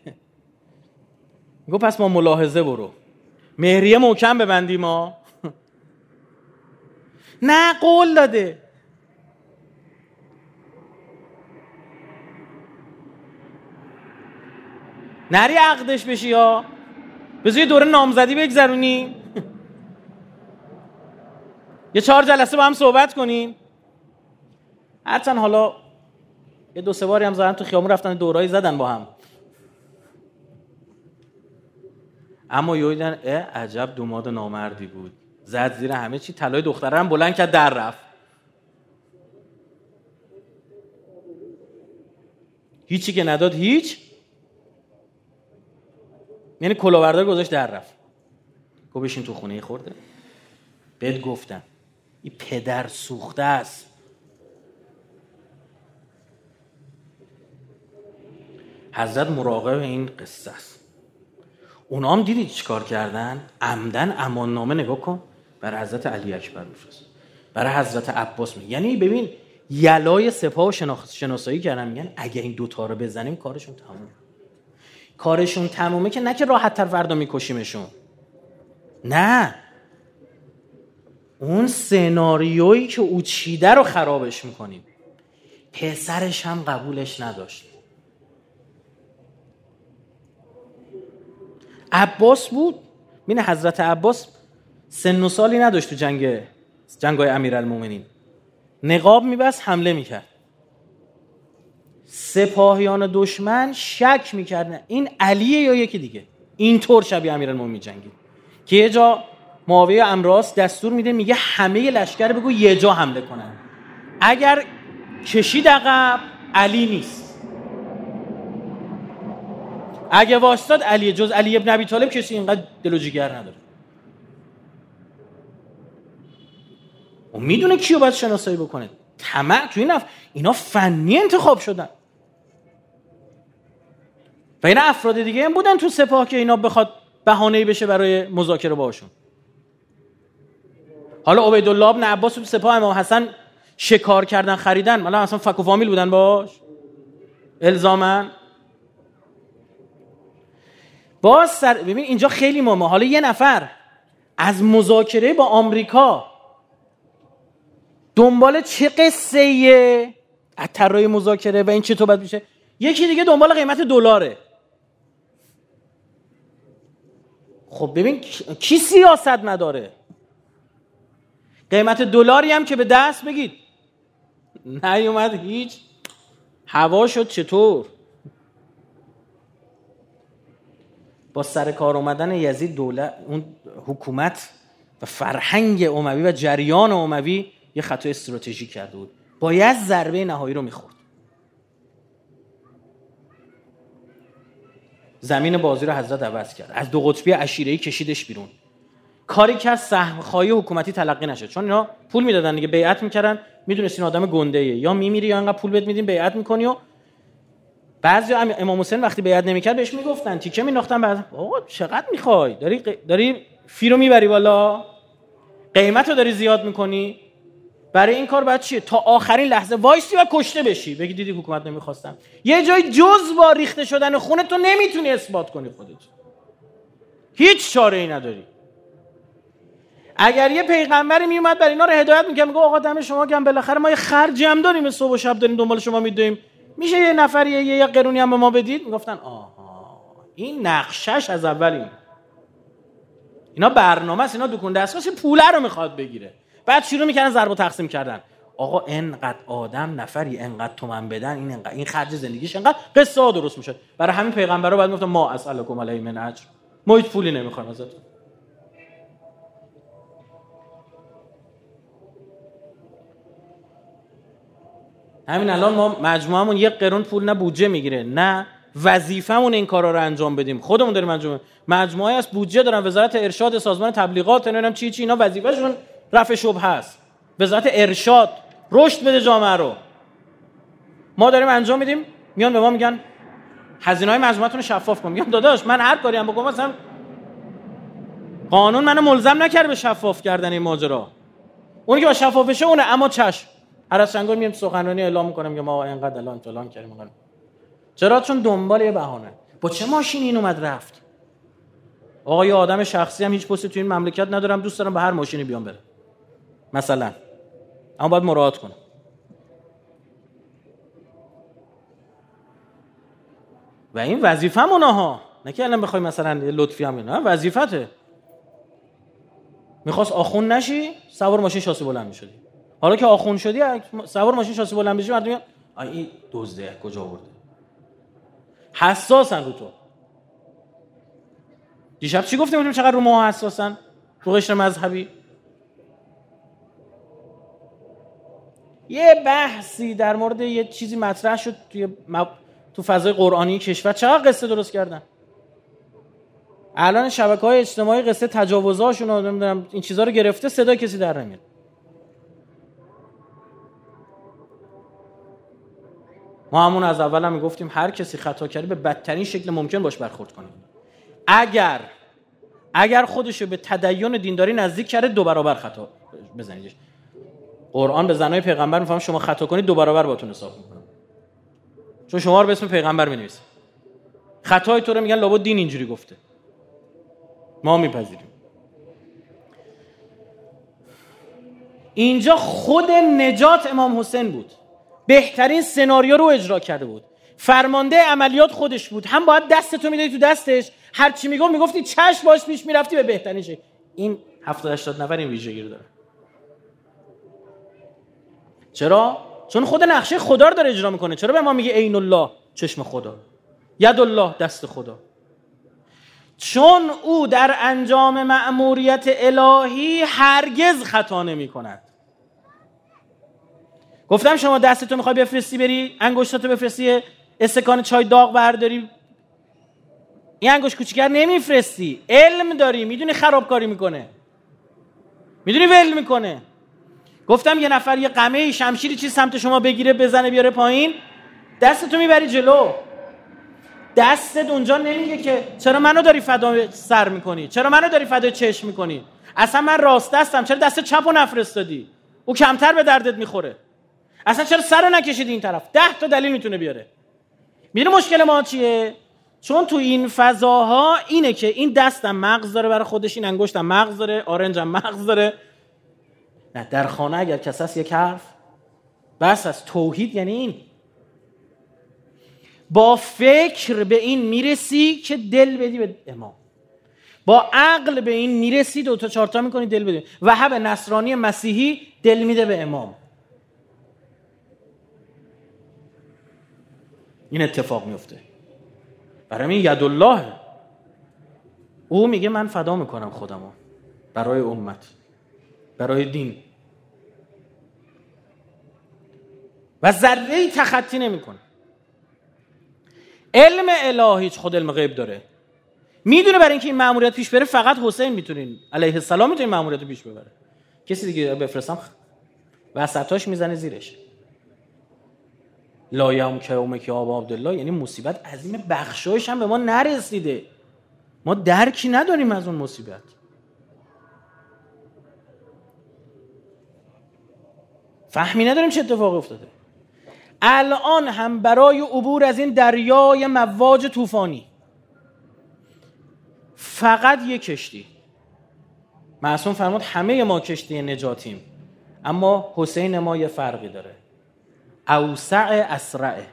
گفت پس ما ملاحظه برو. مهریه محکم ببندیم ما نه قول داده. نری عقدش بشی یا بذار یه دوره نامزدی بگذرونی. یه چهار جلسه با هم صحبت کنیم. هرچند حالا یه دو سه باری هم زدن تو خیامون رفتن دورایی زدن با هم. اما یه اه عجب دوماد نامردی بود. زد زیر همه چی طلای دختره هم بلند کرد در رفت. هیچی که نداد هیچ؟ یعنی کلاوردار گذاشت در رفت. گو بشین تو خونه خورده. بهت گفتم این پدر سوخته است. حضرت مراقب این قصه است. اونا هم دیدید چیکار کردن؟ عمدن امان نامه نگاه کن. برای حضرت علی اکبر میفرست. برای حضرت عباس می یعنی ببین یلای سپاه و شناسایی کردن. میگن اگه این دوتا رو بزنیم کارشون تموم کارشون تمومه که نه که راحت تر فردا میکشیمشون. نه. اون سناریویی که او چیده رو خرابش می‌کنیم. پسرش هم قبولش نداشت. عباس بود؟ بین حضرت عباس سن و سالی نداشت تو جنگ جنگ های امیر المومنین نقاب میبست حمله می‌کرد. سپاهیان دشمن شک می‌کردن. این علیه یا یکی دیگه؟ اینطور شبیه المومنین جنگید. که یه جا معاویه امراس دستور میده میگه همه لشکر بگو یه جا حمله کنن. اگر کشید عقب علی نیست. اگه واسطاد علی جز علی ابن ابی طالب کسی اینقدر دل و جگر نداره. و می‌دونه کیو باید شناسایی بکنه. طمع تو این اینا فنی انتخاب شدن. و این افراد دیگه هم بودن تو سپاه که اینا بخواد بهانه‌ای بشه برای مذاکره باشون حالا عبیدالله ابن عباس تو سپاه امام حسن شکار کردن خریدن. حالا اصلا فک و فامیل بودن باش. الزامن باز سر ببین اینجا خیلی مهمه. حالا یه نفر از مذاکره با آمریکا دنبال چه قصه از طراحی مذاکره و این چطور باید میشه یکی دیگه دنبال قیمت دلاره. خب ببین کی سیاست نداره؟ قیمت دلاری هم که به دست بگید. نیومد هیچ. هوا شد چطور؟ با سر کار اومدن یزید دولت اون حکومت و فرهنگ اموی و جریان اموی یه خطای استراتژی کرده بود. باید ضربه نهایی رو می‌خورد. زمین بازی رو حضرت عوض کرد. از دو قطبی ای کشیدش بیرون. کاری که از سهم خواهی حکومتی تلقی نشد. چون اینا پول می‌دادن دیگه بیعت می‌کردن. می‌دونستین آدم گنده یا میمیری یا انقدر پول بهت میدیم بیعت می‌کنی و بعضی امام حسین وقتی بیعت نمی‌کرد بهش می‌گفتن تیکه میناختن بعد آقا چقدر می‌خوای؟ داری داری فی رو می‌بری بالا قیمت رو داری زیاد می‌کنی برای این کار باید چیه؟ تا آخرین لحظه وایسی و کشته بشی. بگی دیدی حکومت نمی‌خواستم. یه جای جز با ریخته شدن خونه تو نمی‌تونی اثبات کنی خودت. هیچ چاره ای نداری. اگر یه پیغمبری میومد برای اینا رو هدایت می‌کنه میگه آقا دم شما گم بالاخره ما یه خرجی هم داریم صبح و شب داریم دنبال شما میدویم. میشه یه نفر یه, یه قرونی هم به ما بدید؟ می‌گفتن آها این نقشش از اول اینا برنامه است اینا دکون دستگاه پوله رو می‌خواد بگیره. بعد شروع می‌کردن ضرب و تقسیم کردن. آقا انقدر آدم نفری انقدر تومن بدن این انقدر این خرج زندگیش انقدر قصه ها درست میشه برای همین پیغمبر رو بعد می‌گفتن ما اسالکم علیه من اجر. ما هیچ پولی نمی‌خوایم ازتون. همین الان ما مجموعمون یک قرون پول نه بودجه می‌گیره نه وظیفمون این کارا رو انجام بدیم. خودمون داریم انجام مجموعه از بودجه دارن. وزارت ارشاد سازمان تبلیغات نمی‌دونم چی چی اینا وظیفهشون رفع شبه هست. وزارت ارشاد رشد بده جامعه رو. ما داریم انجام میدیم. میان به ما میگن هزینه های مجموعتون رو شفاف کن. میگم داداش من هر کاری هم بکنم مثلا قانون منو ملزم نکرده به شفاف کردن این ماجرا. اونی که با شفاف بشه اونه. اما چشم. چنگار میام سخنرانی اعلام می‌کنم که ما اینقدر الان فلان کردیم چرا؟ چون دنبال یه بهانه. با چه ماشینی این اومد رفت؟ آقا یه آدم شخصی هم هیچ پستی تو این مملکت ندارم دوست دارم به هر ماشینی بیام بره. مثلا. اما باید مراعات کنم. و این وظیفه ها. نه که الان بخوای مثلا لطفی هم نه وظیفته. می‌خواست آخون نشی سوار ماشین شاسی بلند می‌شدی. حالا که آخون شدی سوار ماشین شاسی بلند بشی مردم آ این دزده کجا برده حساسن رو تو. دیشب چی گفتیم؟ چقدر رو ما حساسن؟ تو قشر مذهبی؟ یه بحثی در مورد یه چیزی مطرح شد توی تو فضای قرآنی کشور. چقدر قصه درست کردن؟ الان شبکه های اجتماعی قصه تجاوزهاشون رو نمی‌دونم این چیزها رو گرفته صدای کسی در نمیاد. ما همون از اول هم می‌گفتیم هر کسی خطا کرده به بدترین شکل ممکن باش برخورد کنه. اگر اگر خودشو به تدین دینداری نزدیک کرده دو برابر خطا بزنیدش قرآن به زنای پیغمبر میفهم شما خطا کنید دو برابر باتون حساب می‌کنم. چون شما رو به اسم پیغمبر می‌نویسه. خطای تو رو میگن لابد دین اینجوری گفته. ما میپذیریم. اینجا خود نجات امام حسین بود. بهترین سناریو رو اجرا کرده بود. فرمانده عملیات خودش بود. هم باید دستتو می‌دادی تو دستش. هر چی می‌گفت می‌گفتی چشم باش پیش می‌رفتی به بهترین شکل. این 70 80 نفر این ویژگی رو داره. چرا؟ چون خود نقشه خدا رو داره اجرا می‌کنه. چرا به ما میگه عین الله چشم خدا؟ ید الله دست خدا. چون او در انجام مأموریت الهی هرگز خطا نمی کند گفتم شما دستتو می‌خوای بفرستی بری انگشتاتو بفرستی استکان چای داغ برداری. این انگشت کوچیکر نمیفرستی. علم داری می‌دونی خرابکاری می‌کنه. می‌دونی ول می‌کنه. گفتم یه نفر یه قمه شمشیری چی سمت شما بگیره بزنه بیاره پایین دستتو می‌بری جلو. دستت اونجا نمیگه که چرا منو داری فدا سر می‌کنی؟ چرا منو داری فدا چشم می‌کنی؟ اصلا من راست دستم چرا دست چپ رو نفرستادی؟ او کمتر به دردت می‌خوره. اصلا چرا سر رو نکشیدی این طرف؟ ده تا دلیل می‌تونه بیاره. می‌دونی مشکل ما چیه؟ چون تو این فضاها اینه که این دستم مغز داره برای خودش این انگشتم مغز داره آرنجم مغز داره. نه در خانه اگر کس هست یک حرف. بس از توحید یعنی این. با فکر به این می‌رسی که دل بدی به امام. با عقل به این می‌رسی دو تا چارتا می‌کنی دل بدی. وهب نصرانی مسیحی دل میده به امام. این اتفاق میفته. برای این ید الله او میگه من فدا می‌کنم خودمو. برای امت. برای دین. و ذره تخطی نمی‌کنه. علم الهی خود علم غیب داره. می‌دونه برای اینکه این ماموریت پیش بره فقط حسین می‌تونین علیه السلام می‌تونه ماموریت رو پیش ببره. کسی دیگه بفرستم؟ وسطاش می‌زنه زیرش. لایم که اومه که آب عبدالله یعنی مصیبت عظیم بخشایش هم به ما نرسیده. ما درکی نداریم از اون مصیبت. فهمی نداریم چه اتفاق افتاده. الان هم برای عبور از این دریای مواج طوفانی. فقط یک کشتی. معصوم فرمود همه ما کشتی نجاتیم. اما حسین ما یه فرقی داره. اوسع اسرعه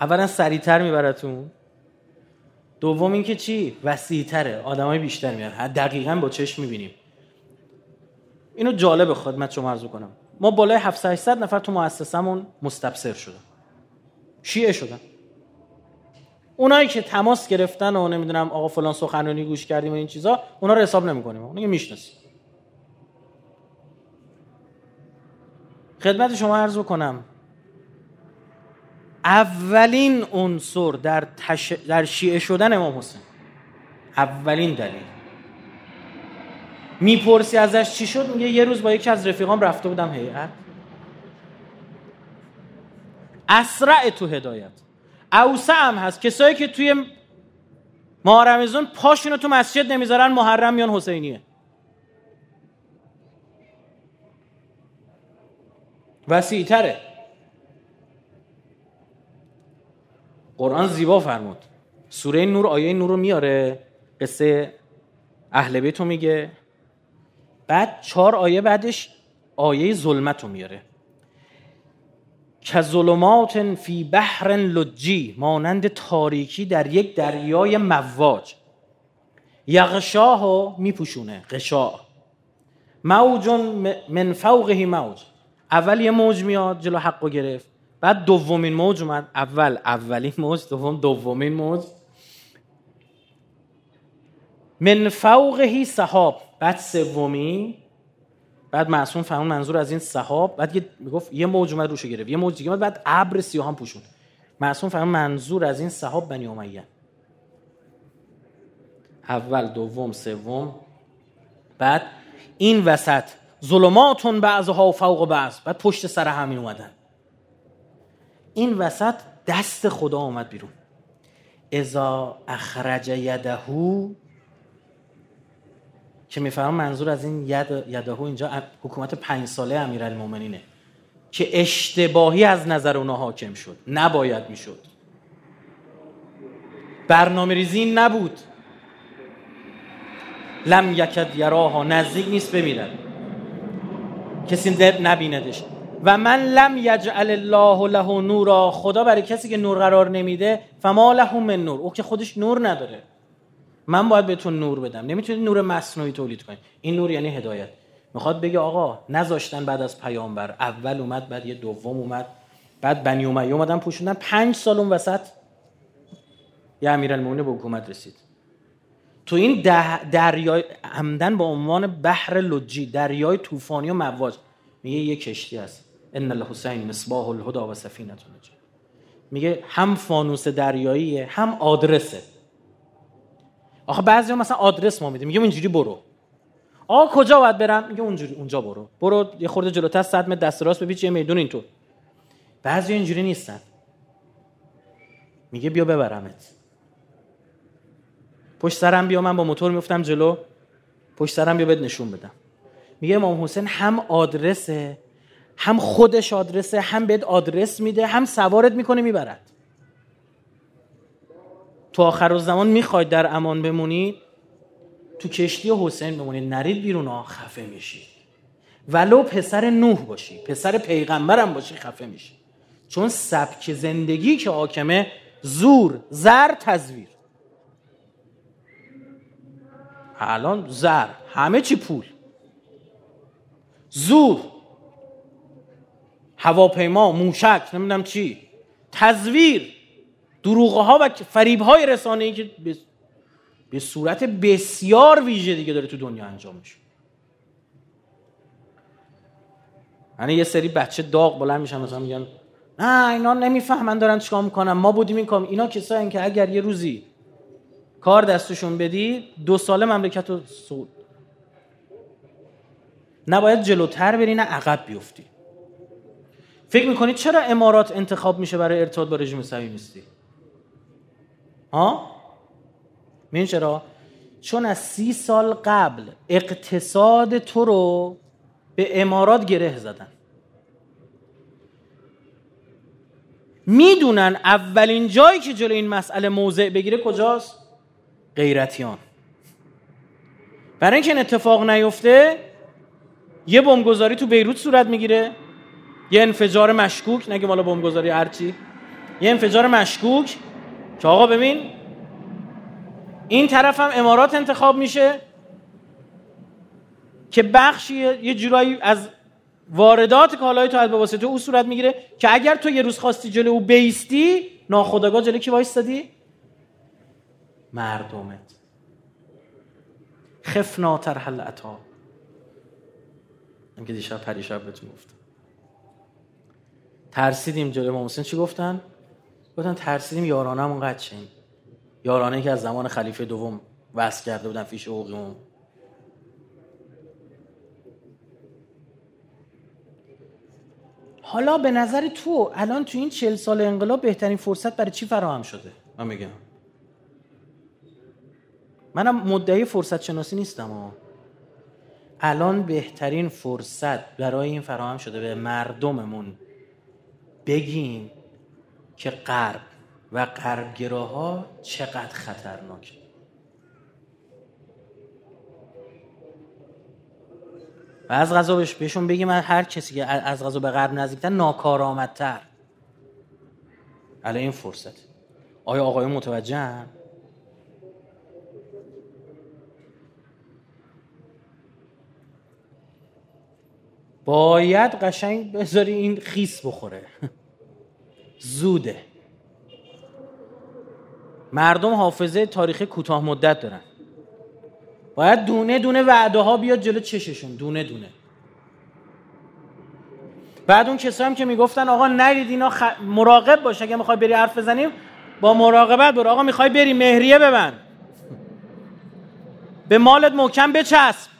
اولا سریعتر میبرتون. دوم اینکه چی؟ وسیعتره. آدمای بیشتر میاد دقیقا با چشم می‌بینیم. اینو جالب خدمت شما عرض کنم ما بالای 700 800 نفر تو مؤسسمون مستبصر شدن. شیعه شدن. اونایی که تماس گرفتن و نمی‌دونم آقا فلان سخنرانی گوش کردیم و این چیزا اونا رو حساب نمی‌کنیم. اونا می‌شناسیم. خدمت شما عرض بکنم. اولین عنصر در, تش... در شیعه شدن امام حسین. اولین دلیل. می‌پرسی ازش چی شد؟ میگه یه روز با یکی از رفیقام رفته بودم هیئت. اسرع تو هدایت. اوسع هم هست. کسایی که توی ماه رمضان پاشونو تو مسجد نمی‌ذارن محرم میان حسینیه. وسیعتره. قرآن زیبا فرمود. سوره نور آیه نور رو میاره. قصه اهل بیتو میگه. بعد چهار آیه بعدش آیه ظلمت رو میاره. که ظلمات فی بحر لجی مانند تاریکی در یک دریای مواج. یغشاه میپوشونه قشا موج من فوقه موج. اول یه موج میاد جلو حق گرفت. بعد دومین موج اومد. اول اولین موج دوم دومین موج. من فوقه صحاب. بعد سومی. بعد معصوم فهمون منظور از این صحاب. بعد یه می‌گفت یه موج اومد روشو گرفت. یه موج دیگه بعد ابر سیاهم پوشون معصوم فهمون منظور از این صحاب بنی امیه. اول دوم سوم. بعد این وسط. ظلماتون بعضها فوق بعض. بعد پشت سر همین اومدن. این وسط دست خدا اومد بیرون. ازا اخرج یدهو که میفهم منظور از این ید یدهو اینجا حکومت پنج ساله امیرالمومنینه. که اشتباهی از نظر اونا حاکم شد. نباید می‌شد. برنامه ریزی نبود. لم یکد یراها نزدیک نیست بمیرد کسی نبیندش. و من لم یجعل الله له نورا خدا برای کسی که نور قرار نمیده فما له من نور. او که خودش نور نداره. من باید بهتون نور بدم. نمی‌تونید نور مصنوعی تولید کنید. این نور یعنی هدایت. می‌خواد بگه آقا نذاشتن بعد از پیامبر. اول اومد بعد یه دوم اومد بعد بنی امیه اومدن پوشوندن. پنج سال اون وسط یه امیرالمومنین به حکومت رسید. تو این دریای عمدن با عنوان بحر لجی دریای طوفانی و مواج. میگه یه کشتی هست ان الحسین مصباح الهدا و سفینه میگه هم فانوس دریایی هم آدرسه. آخه بعضی مثلا آدرس ما میدیم. میگه اینجوری برو. آقا کجا باید برم؟ میگه اونجوری اونجا برو. برو یه خورده جلوتر 100 متر دست راست ببین چه میدون اینطور بعضی اینجوری نیستن. میگه بیا ببرمت. پشت سرم بیا من با موتور میفتم جلو. پشت سرم بیا بهت نشون بدم. میگه امام حسین هم آدرسه هم خودش آدرسه هم بهت آدرس میده هم سوارت می‌کنه می‌برد. تو آخر زمان می‌خواید در امان بمونید تو کشتی حسین بمونید نرید بیرون آه خفه میشید ولو پسر نوح باشی پسر پیغمبرم باشی خفه میشی. چون سبک زندگی که حاکمه زور زر تزویر. الان زر همه چی پول. زور هواپیما موشک نمی‌دونم چی. تزویر دروغه ها و فریب های رسانه ای که به صورت بسیار ویژه دیگه داره تو دنیا انجام میشه. یعنی یه سری بچه داغ بلند میشن مثلا میگن نه اینا نمی‌فهمن دارن چیکار می‌کنن ما بودیم این کام اینا کسایی که اگر یه روزی کار دستشون بدی دو ساله مملکت رو سود نباید جلوتر بری نه عقب بیفتی. فکر می‌کنید چرا امارات انتخاب میشه برای ارتباط با رژیم صهیونیستی ها؟ می‌دونی چرا؟ چون از سی سال قبل اقتصاد تو رو به امارات گره زدن. می‌دونن اولین جایی که جلو این مسئله موضع بگیره کجاست؟ غیرتیان. برای اینکه این اتفاق نیفته یه بمبگذاری تو بیروت صورت می‌گیره. یه انفجار مشکوک نگه مالا بمبگذاری هرچی. یه انفجار مشکوک که آقا ببین این طرف هم امارات انتخاب میشه که بخشی یه جورایی از واردات کالای تو از به واسطه او صورت می‌گیره که اگر تو یه روز خواستی جلو او بیستی ناخداگاه جلو کی وایستادی؟ مردمت. خفنا ترحل عطا که دیشب پریشب بهتون گفتم. ترسیدیم جلوی امام حسین. چی گفتن؟ گفتن ترسیدیم یارانمون قد شیم. یارانه که از زمان خلیفه دوم وصل کرده بودن فیش حقوقیمون. حالا به نظر تو الان تو این چل سال انقلاب بهترین فرصت برای چی فراهم شده؟ من میگم. منم مدعی فرصت شناسی نیستم ها. الان بهترین فرصت برای این فراهم شده به مردممون بگیم که غرب و غربگراها چقدر خطرناک و از غذا بهشون بگیم هر کسی که از غذا به غرب نزدیکتر ناکارآمدتر. الان این فرصت. آیا آقایون متوجه باید قشنگ بذاری این خیس بخوره. زوده. مردم حافظه تاریخ کوتاه مدت دارن. باید دونه دونه وعده ها بیاد جلو چششون دونه دونه. بعد اون کسایی هم که می‌گفتن آقا نرید اینا خ... مراقب باش اگه می‌خوای بری حرف بزنیم با مراقبت برو. آقا می‌خوای بری مهریه ببند. به مالت محکم بچسب.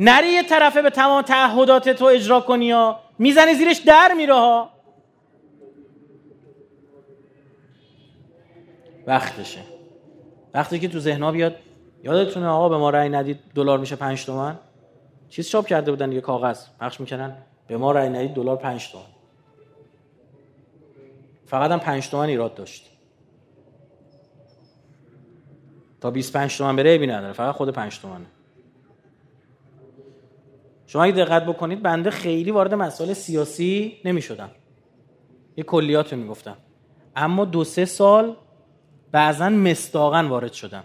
نری یه طرفه به تمام تعهدات تو اجرا کنی ها. می‌زنی زیرش در میره ها. وقتشه وقتی که تو ذهنها بیاد یادتونه آقا به ما رأی ندید دلار میشه 5 تومن چیز چاپ کرده بودن یه کاغذ پخش می‌کنن به ما رأی ندید دلار 5 تومن فقط هم 5 تومن ایراد داشت. تا 25 تومن بره بی فقط خود 5 تومنه شما اگه دقت بکنید بنده خیلی وارد مسائل سیاسی نمی شدم یه کلیات رو می‌گفتم. اما دو سه سال بعضا مستاقا وارد شدم.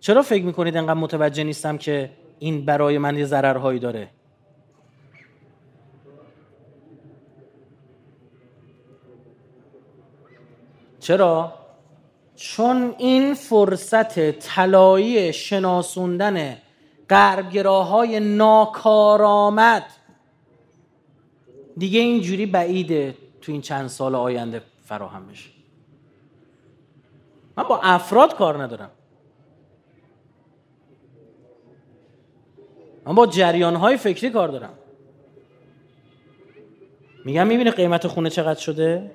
چرا فکر می‌کنید انقدر متوجه نیستم که این برای من یه ضررهایی داره؟ چرا؟ چون این فرصت طلایی شناسوندن غربگراهای ناکارآمد. دیگه اینجوری بعیده تو این چند سال آینده فراهم بشه. من با افراد کار ندارم. من با جریان های فکری کار دارم. میگم می‌بینی قیمت خونه چقدر شده؟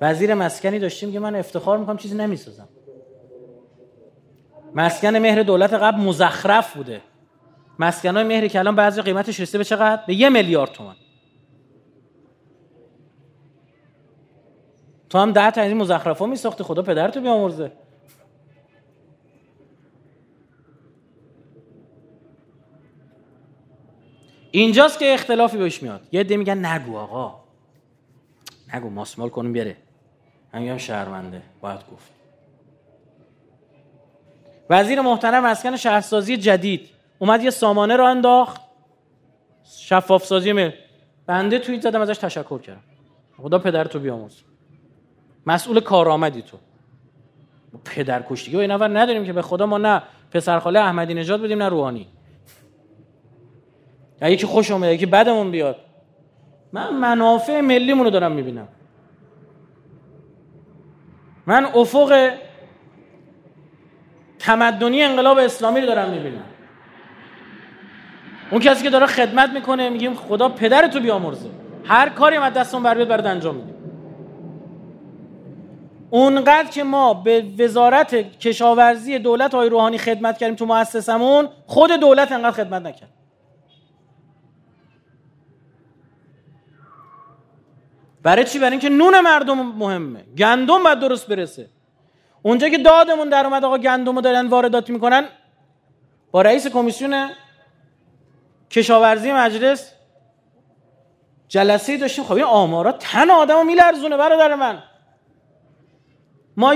وزیر مسکنی داشتیم که من افتخار می‌کنم چیزی نمی‌سازم. مسکن مهر دولت قبل مزخرف بوده. مسکن های مهری که الان بعضی قیمتش رسیده به چقدر؟ به یه میلیارد تومن تو هم ده تا این مزخرف ها می ساختی خدا پدرتو بیامرزه. اینجاست که اختلافی بهش میاد. یه عده میگن نگو آقا. نگو ماسمال کنیم بره من میگم باید گفت. وزیر محترم مسکن شهرسازی جدید. اومد یه سامانه رو انداخت. شفاف سازی مل بنده توییت زدم ازش تشکر کردم. خدا پدر تو بیاموز مسئول کارآمدی تو. پدر کشتگی و این نفر نداریم که به خدا ما نه پسرخاله احمدی نژاد بدیم نه روحانی. یا یکی خوش اومده یکی بدمون بیاد. من منافع ملیمون رو دارم می‌بینم. من افق تمدنی انقلاب اسلامی رو دارم می‌بینم اون کسی که داره خدمت می‌کنه میگیم خدا پدر تو بیامرزه. هر کاری از دستمون بر بیاد برات انجام میدیم. اونقدر که ما به وزارت کشاورزی دولت های روحانی خدمت کردیم تو مؤسسمون خود دولت انقدر خدمت نکرد. برای چی؟ برای اینکه نون مردم مهمه. گندم باید درست برسه. اونجا که دادمون در اومد آقا گندم دارن واردات می‌کنن با رئیس کمیسیون کشاورزی مجلس جلسه داشتیم. خب این آمارا تن آدم رو میلرزونه برادر من. ما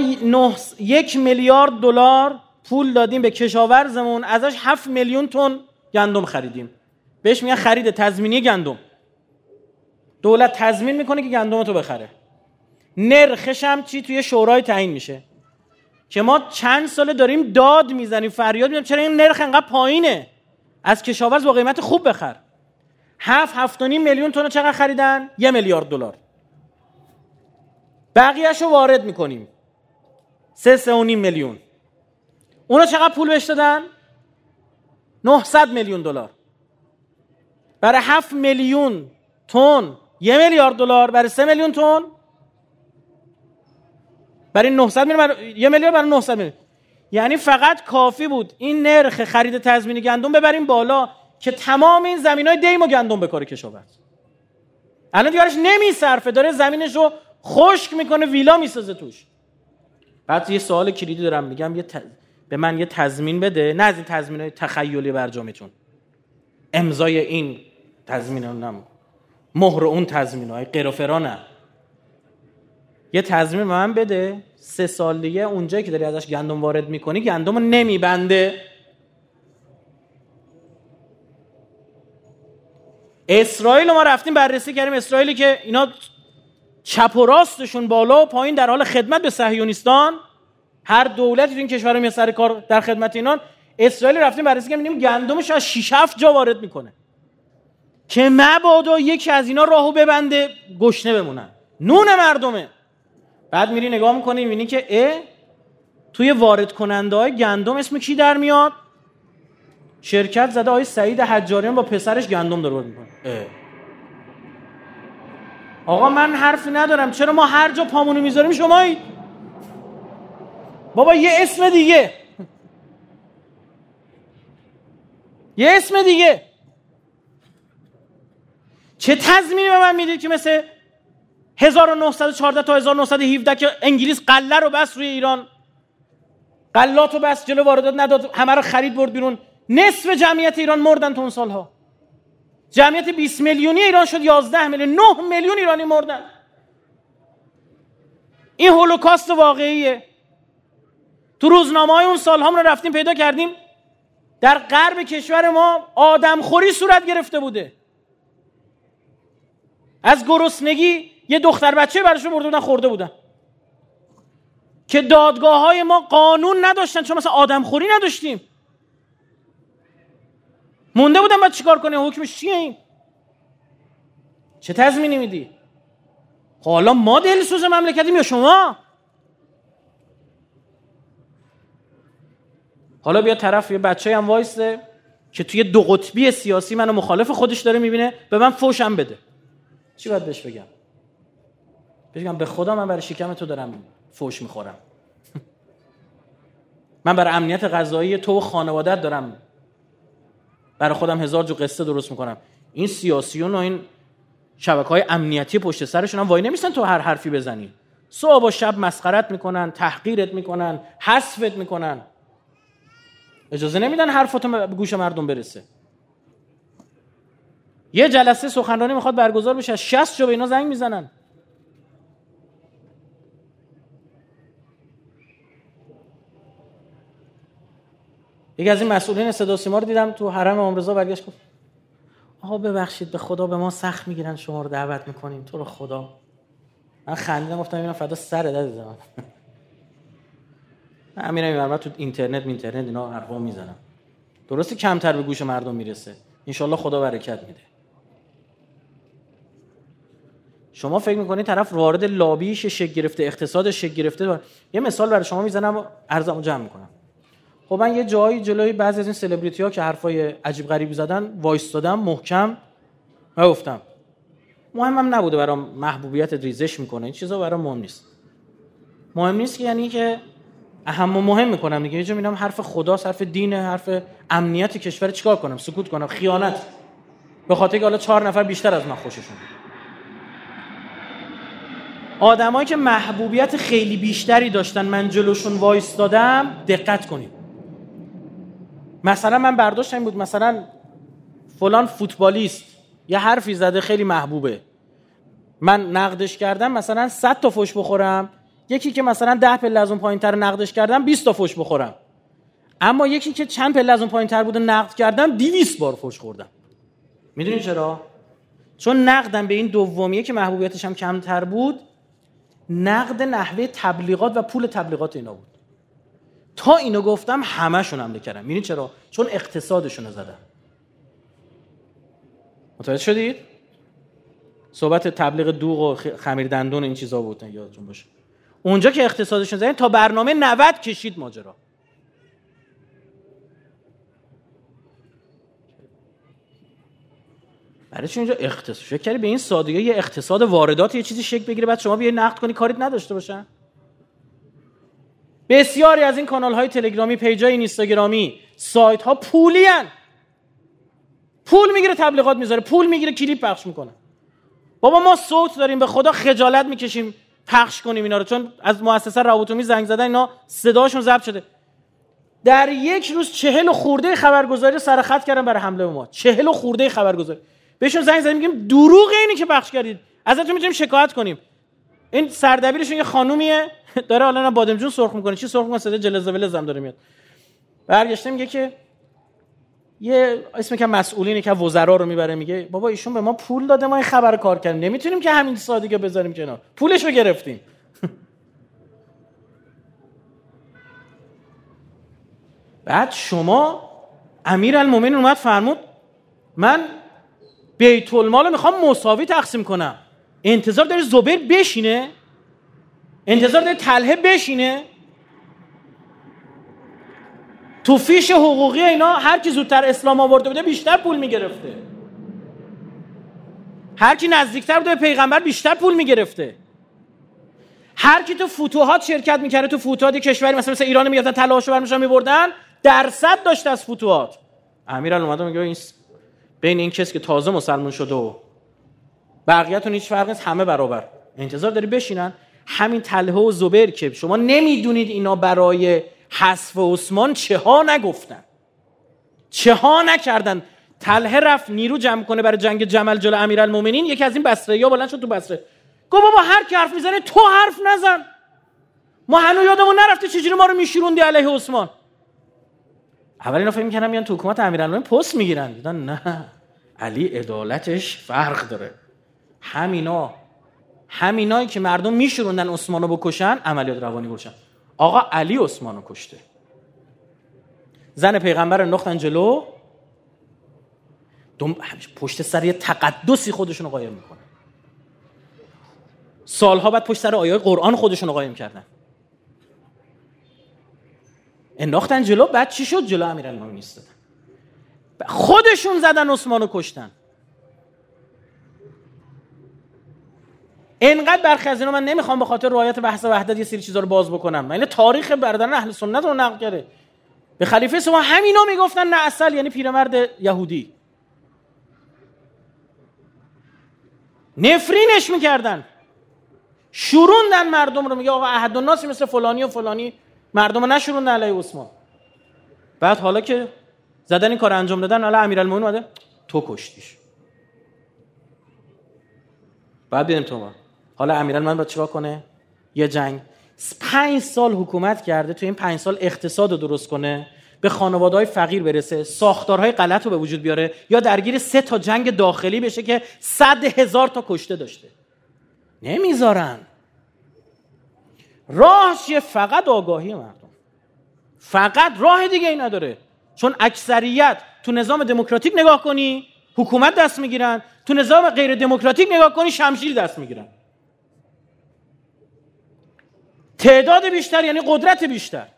یک میلیارد دلار پول دادیم به کشاورزمون ازش هفت میلیون تن گندم خریدیم. بهش میگن خرید تضمینی گندم. دولت تضمین می‌کنه که گندم تو بخره. نرخش هم چی؟ توی شورای تعیین میشه. که ما چند ساله داریم داد می‌زنیم فریاد می‌زنیم. چرا این نرخ انقدر پایینه؟ از کشاورز با قیمت خوب بخر. هفت هفت میلیون تن چقدر خریدن؟ یه میلیارد دلار. بقیهش رو وارد می‌کنیم. سه سه و نیم میلیون. اونا چقدر پول بهش دادن؟ 900 میلیون دلار. برای 7 میلیون تن یه میلیارد دلار. برای سه میلیون تن برای 900 میلیون برای یه میلیارد برای 900 میلیون. یعنی فقط کافی بود این نرخ خرید تضمینی گندم ببریم بالا که تمام این زمین های دیم و گندم بکاره کشاورز. الان دیگرش نمیصرفه داره زمینش رو خشک می‌کنه ویلا می‌سازه توش. بعد یه سوال کلیدی دارم میگم یه به من یه تضمین بده. نه از این تضمین های تخیلی برجامتون امضای این تضمین نم مهر اون تضمین های قرافرا یه تضمین به من بده. سه سال دیگه اونجایی که داری ازش گندم وارد می‌کنی گندم رو نمیبنده. اسرائیل ما رفتیم بررسی کردیم. اسرائیلی که اینا چپ و راستشون بالا و پایین در حال خدمت به صهیونیستان. هر دولتی تو این کشور میاد سر کار در خدمت اینان. اسرائیل رفتیم بررسی کردیم گندمش از 6 7 جا وارد می‌کنه. که مبادا یکی از اینا راهو ببنده گشنه بمونن. نون مردمه. بعد میری نگاه می‌کنی می‌بینی که ا توی وارد کننده های گندم اسم کی در میاد؟ شرکت زده آقای سعید حجاریان با پسرش گندم داره می‌کنه. آقا من حرفی ندارم چرا ما هر جا پامونو می‌ذاریم شمایید؟ بابا یه اسم دیگه. یه اسم دیگه. چه تضمینی به من می‌دید که مثل 1914 تا 1917 که انگلیس قله رو بس روی ایران. قلات رو بس جلو واردات نداد. همه رو خرید برد بیرون. نصف جمعیت ایران مردن تو اون سالها. جمعیت 20 میلیونی ایران شد 11 میلیون 9 میلیون ایرانی مردن. این هولوکاست واقعیه. تو روزنامه های اون سال هم رو رفتیم پیدا کردیم. در غرب کشور ما آدمخوری صورت گرفته بوده. از گرسنگی یه دختر بچه براشون برده بودن خورده بودن. که دادگاه های ما قانون نداشتن چون مثلا آدمخوری نداشتیم. مونده بودن باید چیکار کنه حکمش چیه این؟ چه تضمینی میدی؟ خب حالا ما دلسوز مملکتیم یا شما؟ حالا بیا طرف یه بچه هم وایسته که توی دو قطبی سیاسی منو مخالف خودش داره می‌بینه به من فوشم بده. چی باید بهش بگم؟ بگم به خدا من برای شکم تو دارم فوش می‌خورم. من برای امنیت غذایی تو و خانوادت دارم. برای خودم هزار جو قصه درست می‌کنم. این سیاسیون و این شبکه های امنیتی پشت سرشون هم وای نمیستن تو هر حرفی بزنی. صبح و شب مسخرت می‌کنن تحقیرت می‌کنن حذفت می‌کنن. اجازه نمیدن حرفاتو به گوش مردم برسه. یه جلسه سخنرانی می‌خواد برگزار بشه 60 جو به اینا زنگ می‌زنن. یکی از این مسئولین صدا سیما رو دیدم تو حرم امرزا برگشت گفت آقا ببخشید به خدا به ما سخت می‌گیرن شما رو دعوت می‌کنیم تو رو خدا. من خندیدم گفتم اینا فدا سر عزیزم من. میرم این تو اینترنت اینترنت اینا حرفا می‌زنم. درسته کمتر به گوش مردم می‌رسه. انشالله خدا برکت میده. شما فکر می‌کنید طرف وارد لابیش شک گرفته اقتصاد شک گرفته؟ یه مثال برای شما می‌زنم ارزمو جمع می‌کنم. خب من یه جایی جلوی بعضی از این سلبریتی ها که حرفای عجیب غریبی زدن وایستادم محکم و گفتم مهمم نبوده برام محبوبیت ریزش می‌کنه این چیزا برام مهم نیست. مهم نیست که یعنی که اهم و مهم می‌کنم دیگه. یه جا حرف خدا حرف دین حرف امنیت کشور چیکار کنم؟ سکوت کنم؟ خیانت. به خاطر که حالا چهار نفر بیشتر از من خوششون آدمایی که محبوبیت خیلی بیشتری داشتن من جلوشون وایستادم دقت کنید. مثلا من برداشت این بود مثلا فلان فوتبالیست یه حرفی زده خیلی محبوبه. من نقدش کردم مثلا 100 تا فوش بخورم. یکی که مثلا 10 پله از اون پایینتر نقدش کردم 20 تا فوش بخورم. اما یکی که چند پله از اون پایینتر بوده نقد کردم 200 بار فوش خوردم. می‌دونی چرا؟ چون نقدم به این دومیه که محبوبیتش هم کمتر بود نقد نحوه تبلیغات و پول تبلیغات اینا بود. تا اینو گفتم همشون حمله کردم می‌بینید چرا؟ چون اقتصادشون رو زدن. متوجه شدید؟ صحبت تبلیغ دوغ و خمیر دندون این چیزا بود یادتون باشه. اونجا که اقتصادشون زدن تا برنامه 90 کشید ماجرا. برای چون اینجا اقتصاد فکر به این سادگی یه اقتصاد واردات یه چیزی شکل بگیره بعد شما بیاید نقد کنی کاریت نداشته باشن؟ بسیاری از این کانال های تلگرامی پیج های اینستاگرامی سایت ها پولی هن. پول می‌گیره تبلیغات می‌ذاره. پول می‌گیره کلیپ پخش می‌کنه. بابا ما صوت داریم به خدا خجالت می‌کشیم پخش کنیم اینا رو. چون از مؤسسه رابطومی زنگ زدن اینا صداشون ضبط شده. در یک روز چهل و خورده خبرگزاری سر خط کردن برای حمله به ما. چهل و خورده خبرگزاری. بهشون زنگ زدیم میگیم دروغ اینی که پخش کردید. ازتون می‌تونیم شکایت کنیم. این سردبیرشون یه خانومیه. داره حالا بادمجون سرخ می‌کنه. چی سرخ می‌کنه؟ صدا جلزه ولزم داره میاد. برگشته میگه که یه اسم که مسئولینی که وزرا رو می‌بره میگه بابا ایشون به ما پول داده ما این خبر کار کردیم. نمی‌تونیم که همین سادگی بذاریم کنار. پولش رو گرفتیم. بعد شما امیر المومنین اومد فرمود من بیت المال رو می‌خوام مساوی تقسیم کنم. انتظار داره زبیر بشینه؟ انتظار داره تله بشینه؟ تو فیش حقوقی اینا هر کی زودتر اسلام آورده بوده بیشتر پول می‌گرفته. هر کی نزدیکتر بوده به پیغمبر بیشتر پول می‌گرفته. هر کی تو فتوحات شرکت می‌کرده تو فتوحات کشوری مثلا مثل ایران می‌گفتن طلاهاشو برمیشون میبردن درصد داشته از فتوحات. امیر اومده میگه این بین این کسی که تازه مسلمان شده و بقیه‌تون هیچ فرقی نیست همه برابر. انتظار داری بشینن؟ همین تله و زبر که شما نمی‌دونید اینا برای حذف عثمان چه ها نگفتن. چه ها نکردن. تله رفت نیرو جمع کنه برای جنگ جمل جلو امیرالمومنین. یکی از این بسره یا بلند شد تو بسره گفت بابا هر کی حرف می‌زنه تو حرف نزن. ما هنوز یادمون نرفته چجوری ما رو میشوروندی علیه عثمان. اول اینا فکر می‌کنم میان تو حکومت امیرالمومنین پست می‌گیرن. دیدن نه. علی عدالتش فرق داره. همینا همینایی که مردم میشوروندن عثمانو بکشن عملیات روانی باشن آقا علی عثمانو کشته. زن پیغمبر نختن جلو دم... پشت سر یه تقدسی خودشون رو قایم می‌کنن سالها بعد پشت سر آیای قرآن خودشون رو قایم کردن. انداختن جلو بعد چی شد؟ جلو امیرالمومنین ایستادن. خودشون زدن عثمانو کشتن. اینقدر برخی از اینا من نمی‌خوام به خاطر رعایت بحث وحدت یه سری چیزا رو باز بکنم. من تاریخ برادران اهل سنت رو نقل کرده. به خلیفه سوم همینا می‌گفتن نه اصل یعنی پیرمرد یهودی. نفرینش می‌کردن. شروندن مردم رو. میگه آقا احد الناسی مثل فلانی و فلانی. مردم رو نشروندن علیه عثمان. بعد حالا که زدن این کار انجام دادن حالا امیرالمومنین اومده. تو کشتیش. بعد بیدیم تو ما. حالا امیرالمومنین باید چیکار کنه؟ یه جنگ. پنج سال حکومت کرده تو این پنج سال اقتصاد رو درست کنه به خانواده های فقیر برسه ساختارهای غلط رو به وجود بیاره یا درگیر سه تا جنگ داخلی بشه که صد هزار تا کشته داشته. نمی‌ذارن. راهش یه فقط آگاهی مردم. فقط راه دیگه ای نداره. چون اکثریت تو نظام دموکراتیک نگاه کنی حکومت دست می‌گیرن. تو نظام غیر دموکراتیک نگاه کنی شمشیر دست می‌گیرن. تعداد بیشتر یعنی قدرت بیشتر.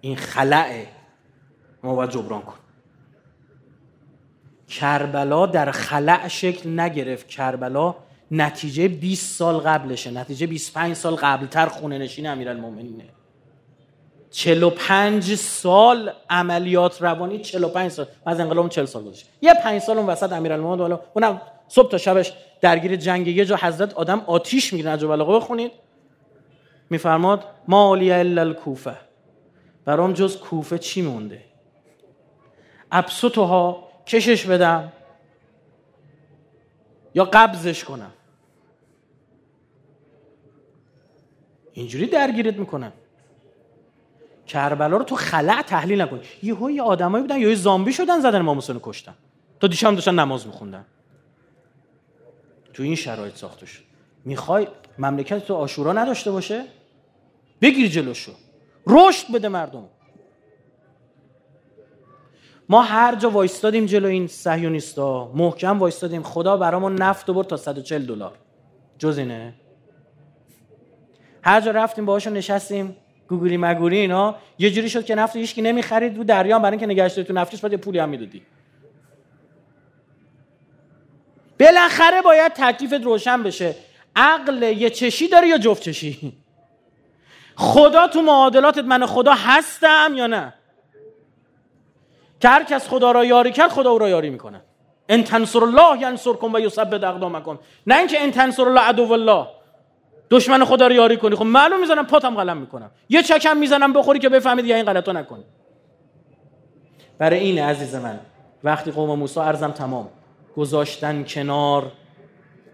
این خلعه ما باید جبران کن کربلا در خلع شکل نگرفت. کربلا نتیجه 20 سال قبلشه. نتیجه 25 سال قبلتر خونه نشین امیرالمومنینه. 45 سال عملیات روانی 45 سال. از انقلاب 40 سال گذشته. یه 5 سال اون وسط امیرالمومنین اونم صبح تا شبش درگیر جنگ یه جا حضرت آدم آتیش می‌گیره نجو بلاغه بخونید میفرماد ما اولیاء الا الکوفه. برام جز کوفه چی مونده؟ ابسطها کشش بدم یا قبضش کنم؟ اینجوری درگیرت می‌کنن. کربلا رو تو خلع تحلیل نکن. یهو یه آدمایی بودن یه زامبی شدن زدن امام حسین کشتن. تا دیشب داشتن نماز میخوندن. تو این شرایط ساخته شد. می‌خوای مملکت تو آشورا نداشته باشه؟ بگیر جلوشو. رشد بده مردم ما هر جا وایستادیم جلو این صهیونیستا محکم وایستادیم. خدا برامون نفت برد تا 140 دلار. جز اینه؟ هر جا رفتیم باهاشون نشستیم گوگلی مگوری اینا یه جوری شد که نفت هیچکی نمی‌خرید رو دریا برای اینکه نگهش تو نفتش باید پولی هم می‌دادی. بالاخره باید تکلیفت روشن بشه. عقل یه چشی داره یا جفت چشی؟ خدا تو معادلاتت من خدا هستم یا نه؟ که هر کس خدا را یاری کرد خدا او را یاری می‌کنه. ان تنصر الله ینصرکم و یثبت اقدامکم. نه اینکه ان تنصر الله عدو الله دشمن خدا رو یاری کنی. خب معلوم می‌زنم پاتم قلم می‌کنم. یه چکم می‌زنم بخوری که بفهمید یا این غلطو نکنی برای این عزیز من وقتی قوم موسی ارزم تمام. گذاشتن کنار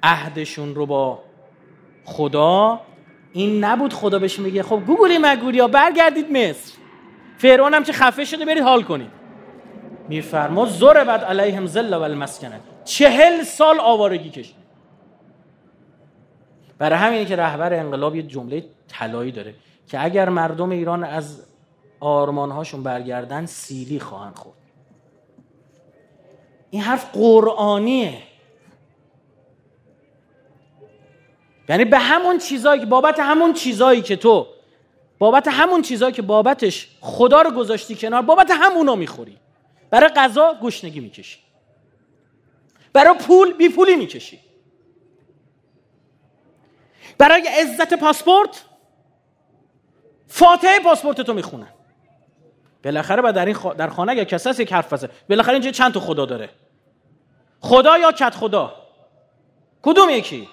عهدشون رو با خدا این نبود خدا بهش میگه خب گوگلی مگولی ها برگردید مصر. فرعون هم که خفه شده برید حال کنید. میفرما زور بعد علیهم زل و المسکنه چهل سال آوارگی کشید. برای همینه که رهبر انقلاب یه جمله طلایی داره که اگر مردم ایران از آرمانهاشون برگردن سیلی خواهند خورد. این حرف قرآنیه. یعنی به همون چیزایی که بابت همون چیزایی که تو بابت همون چیزایی که بابتش خدا رو گذاشتی کنار بابت همونا می‌خوری. برای غذا گشنگی می‌کشی. برای پول بی پولی می‌کشی. برای عزت پاسپورت فاتحه پاسپورت تو می‌خونن. بالاخره بعد در این در خانه اگر کسی هست یک حرف بزنه. بالاخره اینجا چند تا خدا داره؟ خدا یا کت خدا؟ کدوم یکی؟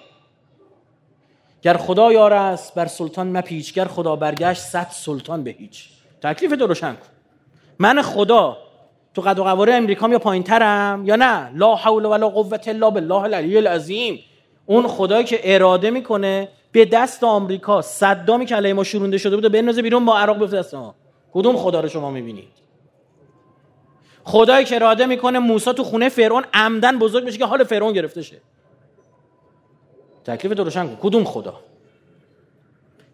گر خدا یار است بر سلطان مپیچ. گر خدا برگشت صد سلطان به هیچ. تکلیف تو روشن کن. من خدا تو قد و قواره امریکام یا پایینترم یا نه؟ لا حول ولا قوت الا بالله العلی العظیم. اون خدایی که اراده می‌کنه به دست آمریکا صدامی که علیه ما شورونده شده بود بنازه بیرون ما عراق بفته دست کدوم خدا رو شما می‌بینید خدایی که اراده می‌کنه موسی تو خونه فرعون عمدن بزرگ بشه که حال فرعون گرفته شه. تکلیف روشن کن. کدوم خدا؟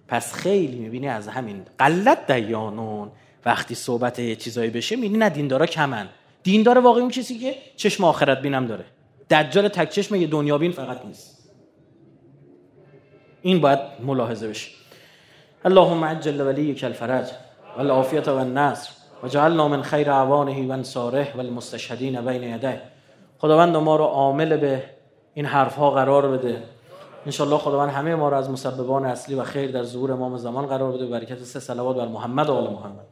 پس خیلی می‌بینی از همین قلت دیانون وقتی صحبت یه چیزایی بشه می‌بینی نه دیندارا کمن. دیندار واقعی اون کسی که چشم آخرت بینم داره. دجال تک چشم یه دنیا بین فقط نیست. این باید ملاحظه بشه. اللهم عجل ولیک الفرج. والعافیت والنصر وجعلنا من خیر اعوانه و انصاره والمستشهدین بین یديه خداوند ما رو عامل به این حرف ها قرار بده. انشالله خداوند همه ما رو از مسببان اصلی و خیر در ظهور امام زمان قرار بده. برکت سه صلوات بر محمد و آل محمد.